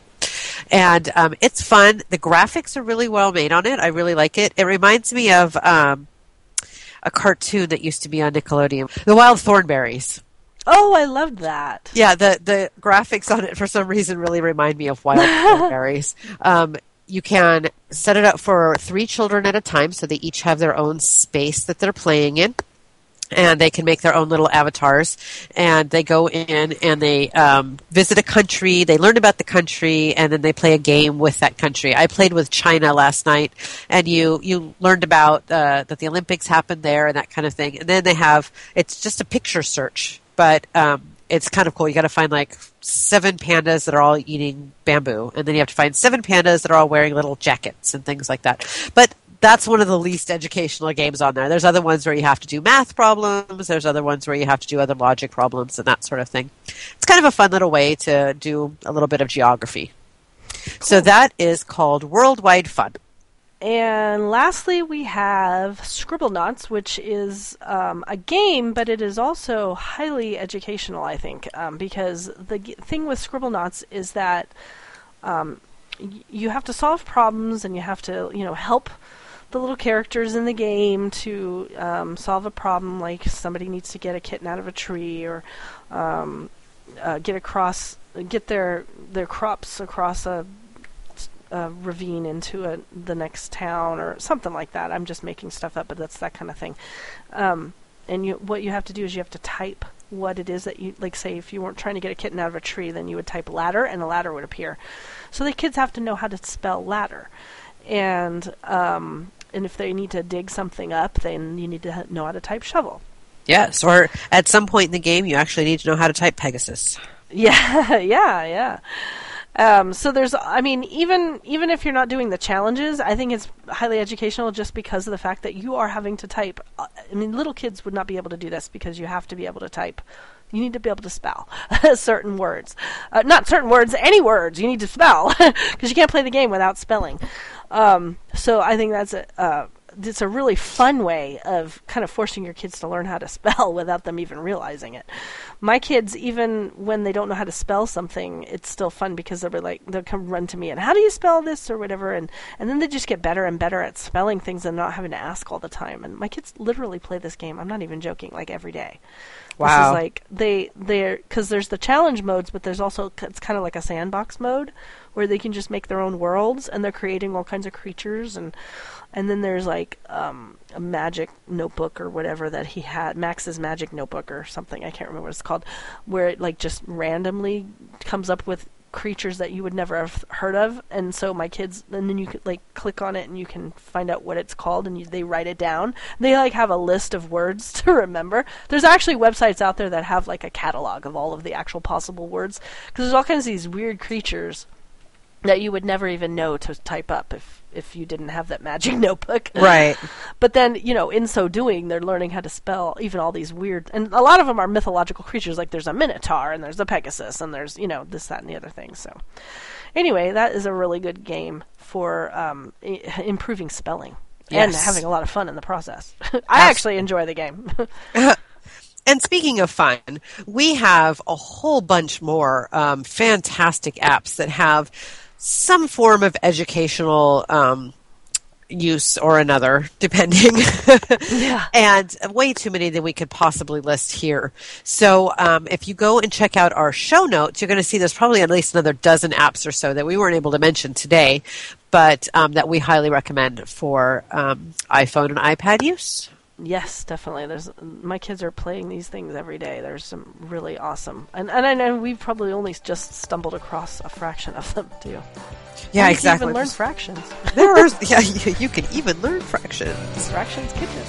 And um, it's fun. The graphics are really well made on it. I really like it. It reminds me of um, a cartoon that used to be on Nickelodeon, The Wild Thornberrys. Oh, I loved that. Yeah, the the graphics on it for some reason really remind me of Wild Thornberrys. Um, you can set it up for three children at a time, so they each have their own space that they're playing in. And they can make their own little avatars, and they go in and they um, visit a country. They learn about the country, and then they play a game with that country. I played with China last night, and you you learned about uh, that the Olympics happened there and that kind of thing. And then they have it's just a picture search, but um, it's kind of cool. You got to find like seven pandas that are all eating bamboo, and then you have to find seven pandas that are all wearing little jackets and things like that. But that's one of the least educational games on there. There's other ones where you have to do math problems. There's other ones where you have to do other logic problems and that sort of thing. It's kind of a fun little way to do a little bit of geography. So that is called Worldwide Fun. And lastly, we have Scribble Scribblenauts, which is um, a game, but it is also highly educational, I think, um, because the g- thing with Scribble Scribblenauts is that um, y- you have to solve problems and you have to, you know, help the little characters in the game to um, solve a problem, like somebody needs to get a kitten out of a tree or um, uh, get across, get their their crops across a a ravine into a, the next town or something like that. I'm just making stuff up, but that's that kind of thing. Um, and you, what you have to do is you have to type what it is that you like. Say if you weren't trying to get a kitten out of a tree, then you would type ladder, and a ladder would appear. So the kids have to know how to spell ladder, and um, and if they need to dig something up, then you need to know how to type shovel. Yes, or at some point in the game, you actually need to know how to type Pegasus. Yeah, yeah, yeah. Um, so there's, I mean, even even if you're not doing the challenges, I think it's highly educational just because of the fact that you are having to type. uh, I mean, little kids would not be able to do this because you have to be able to type. You need to be able to spell certain words, uh, not certain words, any words. You need to spell because you can't play the game without spelling. Um, so I think that's a. Uh, it's a really fun way of kind of forcing your kids to learn how to spell without them even realizing it. My kids, even when they don't know how to spell something, it's still fun because they'll be like they'll come run to me and how do you spell this or whatever, and and then they just get better and better at spelling things and not having to ask all the time. And my kids literally play this game. I'm not even joking, like every day. This Wow. is like they they're because there's the challenge modes, but there's also it's kind of like a sandbox mode where they can just make their own worlds and they're creating all kinds of creatures and and then there's like um, a magic notebook or whatever that he had Max's magic notebook or something I can't remember what it's called where it like just randomly comes up with creatures that you would never have heard of. And so my kids and then you could like click on it and you can find out what it's called and you, they write it down. They like have a list of words to remember. There's actually websites out there that have like a catalog of all of the actual possible words. Because there's all kinds of these weird creatures that you would never even know to type up if if you didn't have that magic notebook. Right. But then, you know, in so doing, they're learning how to spell even all these weird and a lot of them are mythological creatures like there's a minotaur and there's a pegasus and there's, you know, this that and the other thing. So anyway, that is a really good game for um, I- improving spelling. And having a lot of fun in the process. I actually enjoy the game. And speaking of fun, we have a whole bunch more um, fantastic apps that have some form of educational um, use or another, depending. Yeah. And way too many that we could possibly list here. So um, if you go and check out our show notes, you're going to see there's probably at least another dozen apps or so that we weren't able to mention today, but um, that we highly recommend for um, iPhone and iPad use. Yes, definitely. There's my kids are playing these things every day. There's some really awesome, and and I know we've probably only just stumbled across a fraction of them too. Yeah, And you can exactly. Even learn fractions. there are, yeah, you, can even learn fractions. fractions kitchen.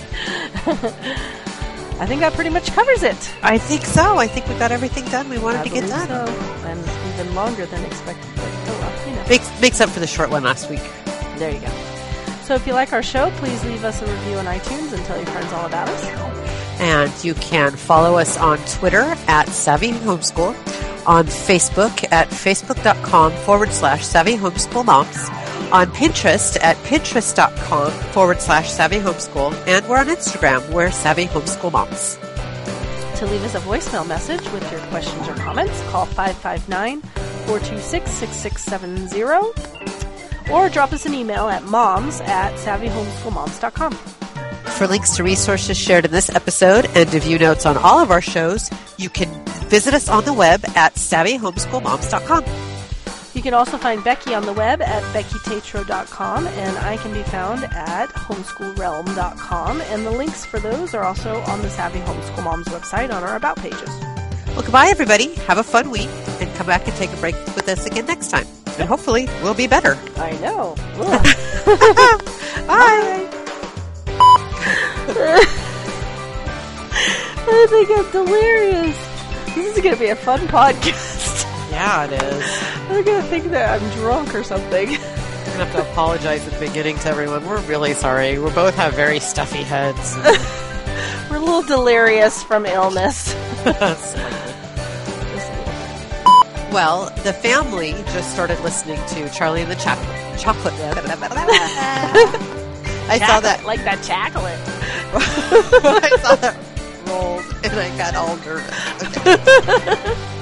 I think that pretty much covers it. I think so. I think we got everything done we wanted I to get done. so. and even longer than expected. But oh well, you know. Makes makes up for the short one last week. There you go. So if you like our show, please leave us a review on iTunes and tell your friends all about us. And you can follow us on Twitter at Savvy Homeschool, on Facebook at facebook.com forward slash Savvy Homeschool Moms, on Pinterest at pinterest.com forward slash Savvy Homeschool, and we're on Instagram, we're Savvy Homeschool Moms. To leave us a voicemail message with your questions or comments, call 559 426 6670 or drop us an email at moms at savvyhomeschoolmoms.com. For links to resources shared in this episode and to view notes on all of our shows, you can visit us on the web at savvyhomeschoolmoms.com. You can also find Becky on the web at beckytatro.com and I can be found at homeschoolrealm.com and the links for those are also on the Savvy Homeschool Moms website on our About pages. Well, goodbye, everybody. Have a fun week and come back and take a break with us again next time. And hopefully, we'll be better. I know. Bye. I think it's delirious. This is going to be a fun podcast. Yeah, it is. They're going to think that I'm drunk or something. I'm gonna have to apologize at the beginning to everyone. We're really sorry. We both have very stuffy heads. We're a little delirious from illness. Well, the family just started listening to Charlie and the Chap- Chocolate. I saw that. like that chocolate. I saw that rolled, and I got all nervous. Okay.